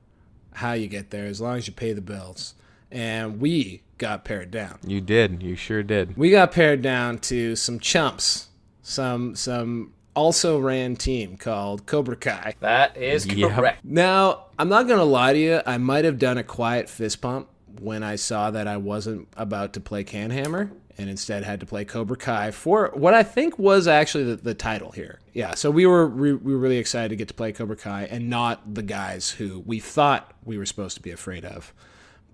how you get there as long as you pay the bills. And we got pared down. You did, you sure did. We got pared down to some chumps, some some also ran team called Cobra Kai. that is Yep. correct. Now, I'm not gonna lie to you. I might have done a quiet fist pump when I saw that I wasn't about to play Canhammer and instead had to play Cobra Kai for what I think was actually the, the title here. Yeah, so we were re- we were really excited to get to play Cobra Kai and not the guys who we thought we were supposed to be afraid of.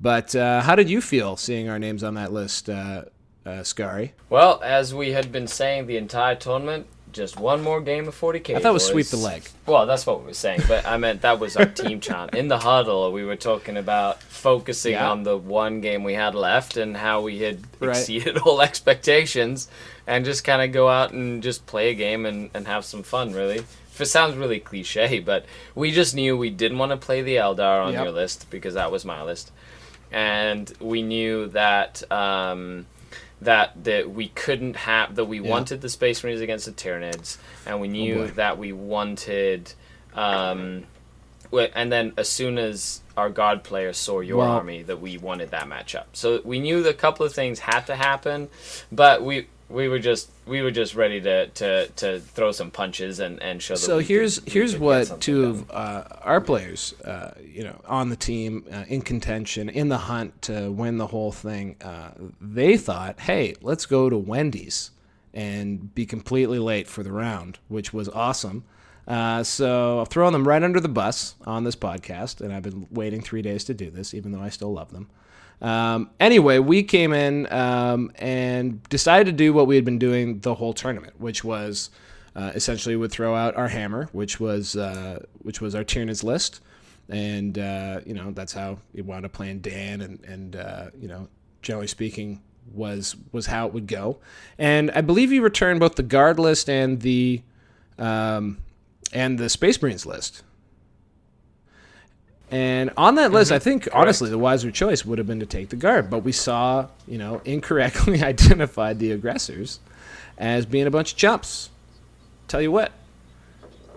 But uh, how did you feel seeing our names on that list, uh, uh, Scary? Well, as we had been saying the entire tournament, just one more game of 40k. I thought it was sweep the leg. Well, that's what we were saying, but I meant that was our team chant. In the huddle, we were talking about focusing Yeah. on the one game we had left and how we had Right. exceeded all expectations and just kind of go out and just play a game and, and have some fun, really. If it sounds really cliche, but we just knew we didn't want to play the Eldar on Yep. your list because that was my list. And we knew that. Um, that that we couldn't have that we Yeah. wanted the Space Marines against the Tyranids, and we knew boy. that we wanted um, and then as soon as our god player saw your Well- army, that we wanted that matchup. So we knew that a couple of things had to happen, but we we were just we were just ready to to, to throw some punches and, and show. So here's could, here's what two done. of uh, our players, uh, you know, on the team uh, in contention in the hunt to win the whole thing. Uh, they thought, hey, let's go to Wendy's and be completely late for the round, which was awesome. Uh, so I've thrown them right under the bus on this podcast, and I've been waiting three days to do this, even though I still love them. Um, anyway, we came in um, and decided to do what we had been doing the whole tournament, which was uh, essentially would throw out our hammer, which was uh, which was our Tyranids list, and uh, you know that's how we wound up playing Dan, and and uh, you know generally speaking was was how it would go, and I believe you returned both the guard list and the um, and the Space Marines list. And on that list, I think honestly the wiser choice would have been to take the guard, but we saw, you know, incorrectly identified the aggressors as being a bunch of chumps. Tell you what,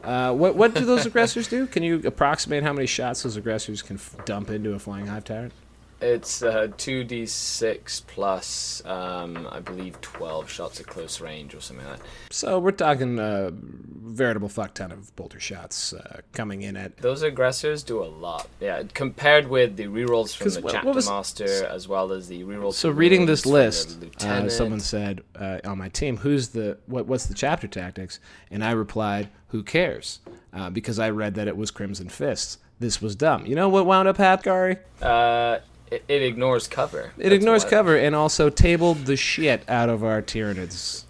uh, what what do those aggressors do? Can you approximate how many shots those aggressors can f- dump into a flying hive tyrant? It's uh, two d six plus, um, I believe, twelve shots at close range or something like that. So we're talking a veritable fuck ton of bolter shots uh, coming in at. Those aggressors do a lot. Yeah, compared with the rerolls from the what- chapter what was- master as well as the rerolls. So reading this list, uh, someone said uh, on my team, "Who's the what? What's the chapter tactics?" And I replied, "Who cares?" Uh, because I read that it was Crimson Fists. This was dumb. You know what wound up happening? Uh, it, it ignores cover. It That's ignores why. cover and also tabled the shit out of our Tyranids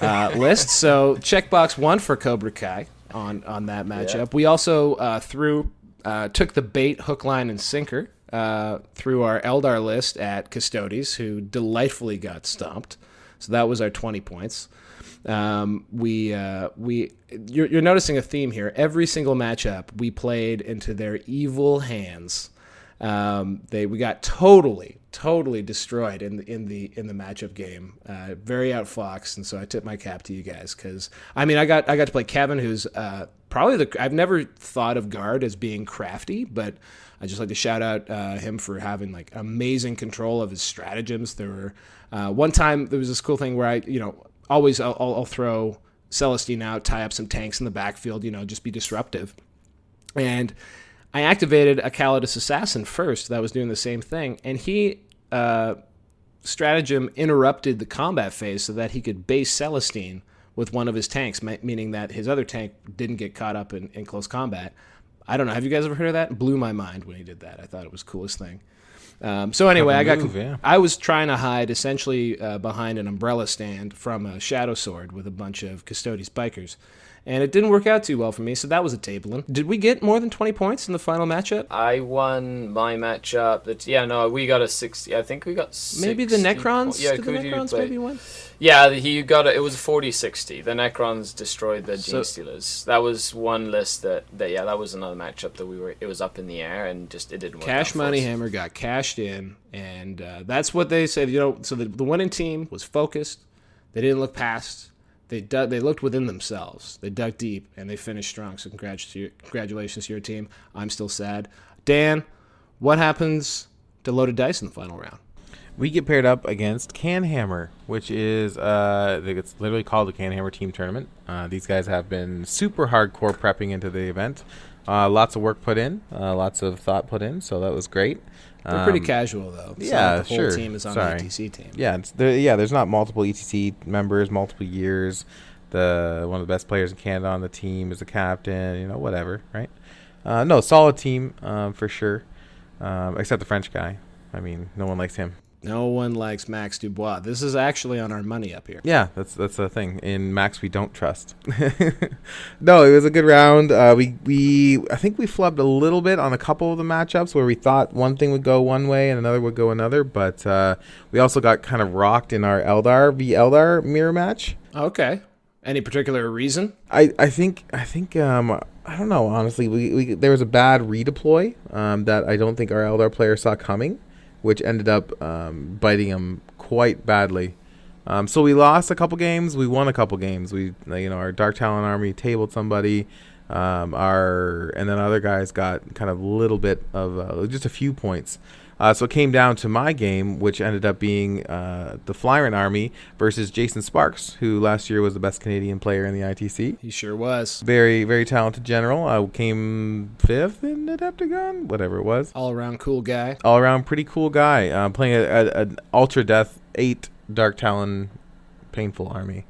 uh, list. So checkbox one for Cobra Kai on on that matchup. We also uh, threw uh, took the bait, hook, line, and sinker uh, through our Eldar list at Custodes, who delightfully got stomped. So that was our twenty points. Um, we uh, we you're, you're noticing a theme here. Every single matchup we played into their evil hands. Um, they we got totally totally destroyed in the in the in the matchup game. Uh, very outfoxed, and so I tip my cap to you guys because I mean I got I got to play Kevin, who's uh, probably the I've never thought of guard as being crafty, but I just like to shout out uh, him for having like amazing control of his stratagems. There were uh, one time there was this cool thing where I you know always I'll, I'll, I'll throw Celestine out, tie up some tanks in the backfield, you know, just be disruptive. And I activated a Calidus assassin first that was doing the same thing, and he uh, stratagem interrupted the combat phase so that he could base Celestine with one of his tanks, me- meaning that his other tank didn't get caught up in, in close combat. I don't know. Have you guys ever heard of that? Blew my mind when he did that. I thought it was coolest thing. Um, so anyway, I got move, yeah. I was trying to hide essentially uh, behind an umbrella stand from a shadow sword with a bunch of Custodes bikers, and it didn't work out too well for me. So that was a tabling. Did we get more than twenty points in the final matchup? I won my matchup. That yeah, no, we got a sixty. I think we got 60 Maybe the Necrons. po- Yeah, Did the Kudu Necrons maybe win? Yeah, he got a, it was a 40-60. The Necrons destroyed the So- Gene Stealers. That was one list that, that yeah, that was another matchup that we were. It was up in the air and just it didn't work. out Cash Money. Hammer got cashed in, and uh, that's what they said. You know, so the, the winning team was focused. They didn't look past. They dug, They looked within themselves. They dug deep, and they finished strong. So congrats to your, congratulations to your team. I'm still sad. Dan, what happens to loaded dice in the final round? We get paired up against Canhammer, which is uh, it's literally called the Canhammer Team Tournament. Uh, these guys have been super hardcore prepping into the event. Uh, lots of work put in, uh, lots of thought put in, so that was great. They're pretty Um, casual though. It's yeah, the whole sure. team is on Sorry. the ETC team. Yeah, it's there, yeah. There's not multiple ETC members, multiple years. The one of the best players in Canada on the team is the captain. You know, whatever, right? Uh, no, solid team um, for sure. Um, except the French guy. I mean, no one likes him. No one likes Max Dubois. This is actually on our money up here. Yeah, that's that's the thing. In Max, we don't trust. no, it was a good round. Uh, we we I think we flubbed a little bit on a couple of the matchups where we thought one thing would go one way and another would go another, but uh, we also got kind of rocked in our Eldar v Eldar mirror match. Okay. Any particular reason? I, I think I think um I don't know honestly we, we there was a bad redeploy um, that I don't think our Eldar player saw coming, which ended up um, biting him quite badly. Um, so we lost a couple games, we won a couple games. We you know our Dark Talon army tabled somebody, Um, our and then other guys got kind of a little bit of uh, just a few points. Uh, so it came down to my game, which ended up being uh, the Flyrant Army versus Jason Sparks, who last year was the best Canadian player in the ITC. He sure was. Very, very talented general. I came fifth in Adepticon, whatever it was. All around cool guy. All around pretty cool guy. Uh, playing an Ultra Death 8 Dark Talon Painful Army.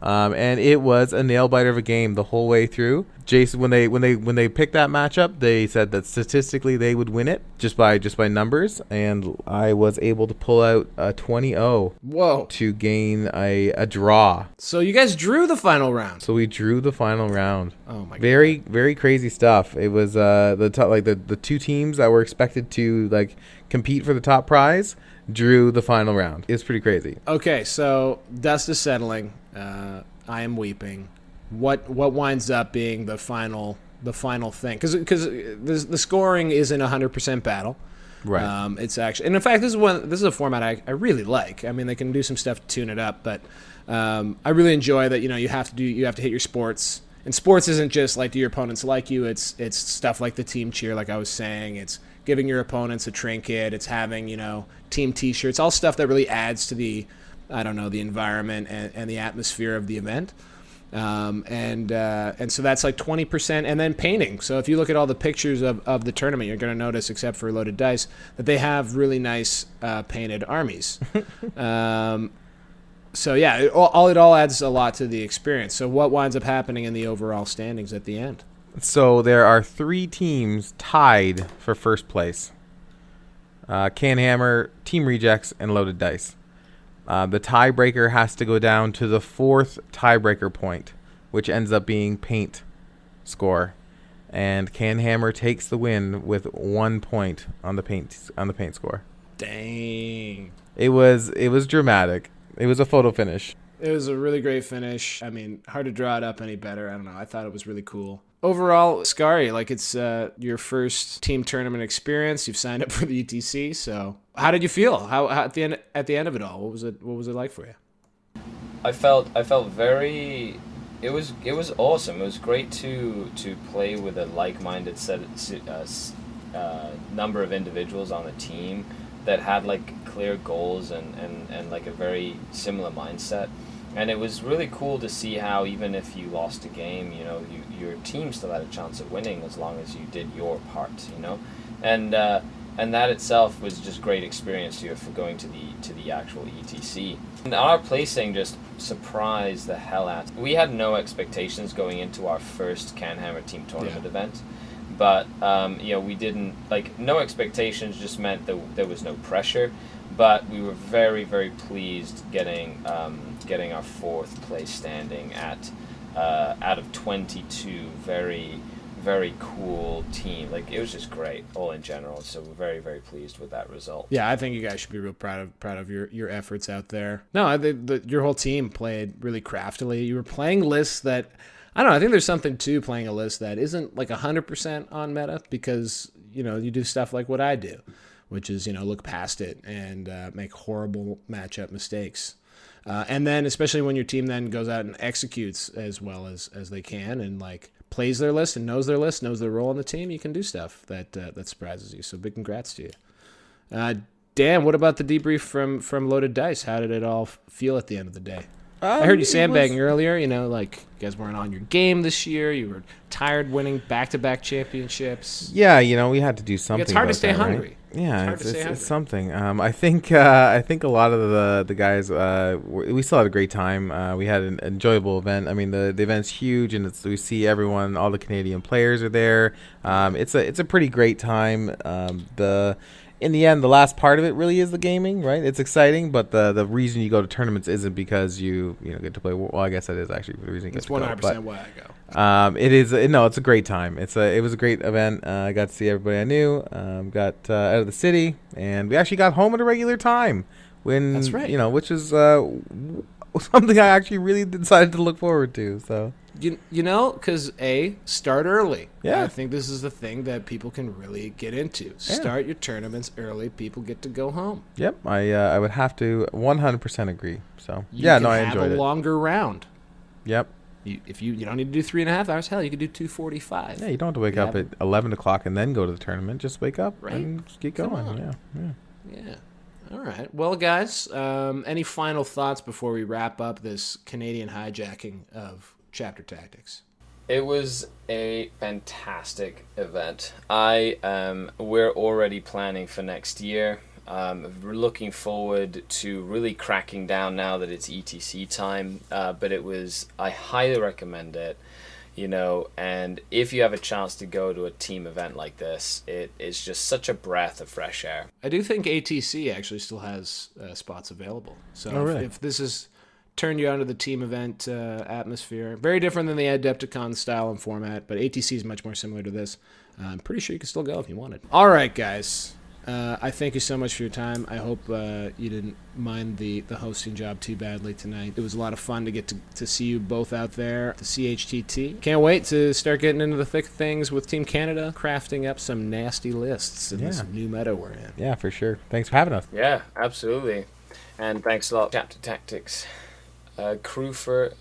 Um, and it was a nail biter of a game the whole way through. Jason, when they when they when they picked that matchup, they said that statistically they would win it just by just by numbers, and I was able to pull out a 20-0 Whoa. to gain a, a draw. So you guys drew the final round. So we drew the final round. Oh my god. Very very crazy stuff. It was uh the top, like the the two teams that were expected to like compete for the top prize drew the final round. It's pretty crazy. Okay, so dust is settling. Uh, I am weeping. What what winds up being the final the final thing? Because because the, the scoring isn't hundred percent battle. Right. Um, it's actually, and in fact, this is one. This is a format I, I really like. I mean, they can do some stuff to tune it up, but um, I really enjoy that. You know, you have to do, you have to hit your sports, and sports isn't just like do your opponents like you. It's it's stuff like the team cheer, like I was saying. It's giving your opponents a trinket. It's having you know team T-shirts, all stuff that really adds to the, I don't know, the environment and, and the atmosphere of the event. Um, and uh, and so that's like 20% and then painting so if you look at all the pictures of, of the tournament you're going to notice except for loaded dice that they have really nice uh, painted armies um, so yeah it all, it all adds a lot to the experience so what winds up happening in the overall standings at the end So there are three teams tied for first place. Uh, Canhammer, Team Rejects, and Loaded Dice. Uh, the tiebreaker has to go down to the fourth tiebreaker point, which ends up being paint score, and Canhammer takes the win with one point on the paint on the paint score. dang It was it was dramatic. It was a photo finish. It was a really great finish. I mean, hard to draw it up any better. I don't know. I thought it was really cool. Overall, Scary, like it's uh, your first team tournament experience. You've signed up for the ETC, so how did you feel? How, how at the end at the end of it all? What was it? What was it like for you? I felt I felt very. It was it was awesome. It was great to to play with a like-minded set uh, uh, number of individuals on the team that had like clear goals and, and, and like a very similar mindset. And it was really cool to see how even if you lost a game, you know, you, your team still had a chance of winning as long as you did your part, you know, and uh, and that itself was just great experience here for going to the to the actual ETC. And our placing just surprised the hell out. We had no expectations going into our first Canhammer Team Tournament Yeah. event, but um, you know we didn't like no expectations just meant that there was no pressure. But we were very very pleased getting um, getting our fourth place standing at uh, out of twenty two very very cool team. Like it was just great all in general. So we're very very pleased with that result. Yeah, I think you guys should be real proud of proud of your, your efforts out there. No, I think the, your whole team played really craftily. You were playing lists that I don't know. I think there's something to playing a list that isn't like hundred percent on meta because you know you do stuff like what I do, which is you know look past it and uh, make horrible matchup mistakes. Uh, and then especially when your team then goes out and executes as well as as they can and like plays their list and knows their list, knows their role on the team, you can do stuff that uh, that surprises you. So big congrats to you. Uh, Dan, what about the debrief from from Loaded Dice? How did it all feel at the end of the day? I heard you sandbagging earlier. You know, like you guys weren't on your game this year. You were tired winning back to back championships. Yeah, you know, we had to do something. It's hard to stay that, right? hungry. Yeah, hard it's, it's, hungry. it's something. Um, I think uh, I think a lot of the the guys uh, we still had a great time. Uh, we had an enjoyable event. I mean, the, the event's huge, and it's we see everyone. All the Canadian players are there. Um, it's a it's a pretty great time. Um, the in the end, the last part of it really is the gaming, right? It's exciting, but the the reason you go to tournaments isn't because you you know get to play. Well, I guess that is actually the reason you to one hundred percent why I go. um, it is no, it's a great time. It's a it was a great event. Uh, I got to see everybody I knew. Um, got uh, out of the city, and we actually got home at a regular time. When That's right. you know, which is uh, something I actually really decided to look forward to. So You, you know, because A, start early. Yeah. I think this is the thing that people can really get into. Start your tournaments early. People get to go home. yep, I uh, I would have to 100% agree. So You yeah, can no, I have enjoyed a it. longer round. Yep, You, if you you don't need to do three and a half hours, hell, you could do two forty five. Yeah, you don't have to wake You up at haven't- 11 o'clock and then go to the tournament. Just wake up Right. and get going. Yeah, yeah. Yeah. All right. Well, guys, um, any final thoughts before we wrap up this Canadian hijacking of chapter tactics? It was a fantastic event. I um, we're already planning for next year. Um, we're looking forward to really cracking down now that it's ETC time. Uh, but it was I highly recommend it. You know, and if you have a chance to go to a team event like this, it is just such a breath of fresh air. I do think ATC actually still has uh, spots available. So Oh, if- really? if, this has turned you onto the team event uh, atmosphere, very different than the Adepticon style and format, but ATC is much more similar to this. Uh, I'm pretty sure you can still go if you wanted. All right, guys. Uh, I thank you so much for your time. I hope uh, you didn't mind the, the hosting job too badly tonight. It was a lot of fun to get to, to see you both out there at the CHTT. Can't wait to start getting into the thick of things with Team Canada, crafting up some nasty lists in this new meta we're in. Yeah, for sure. Thanks for having us. Yeah, absolutely. And thanks a lot, Chapter Tactics uh, crew, for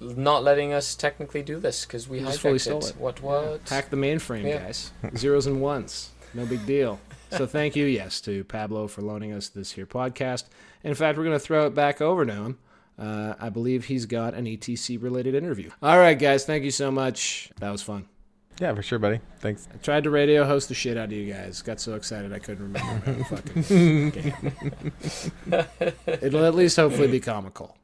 not letting us technically do this because we You just fully stole it. it. What? What? Hack the mainframe, Yeah. guys. Zeros and ones. No big deal. So thank you, yes, to Pablo for loaning us this here podcast. In fact, we're going to throw it back over to him. Uh, I believe he's got an ETC related interview. All right, guys. Thank you so much. That was fun. Yeah, for sure, buddy. Thanks. I tried to radio host the shit out of you guys. Got so excited I couldn't remember. fucking game. It'll at least hopefully be comical.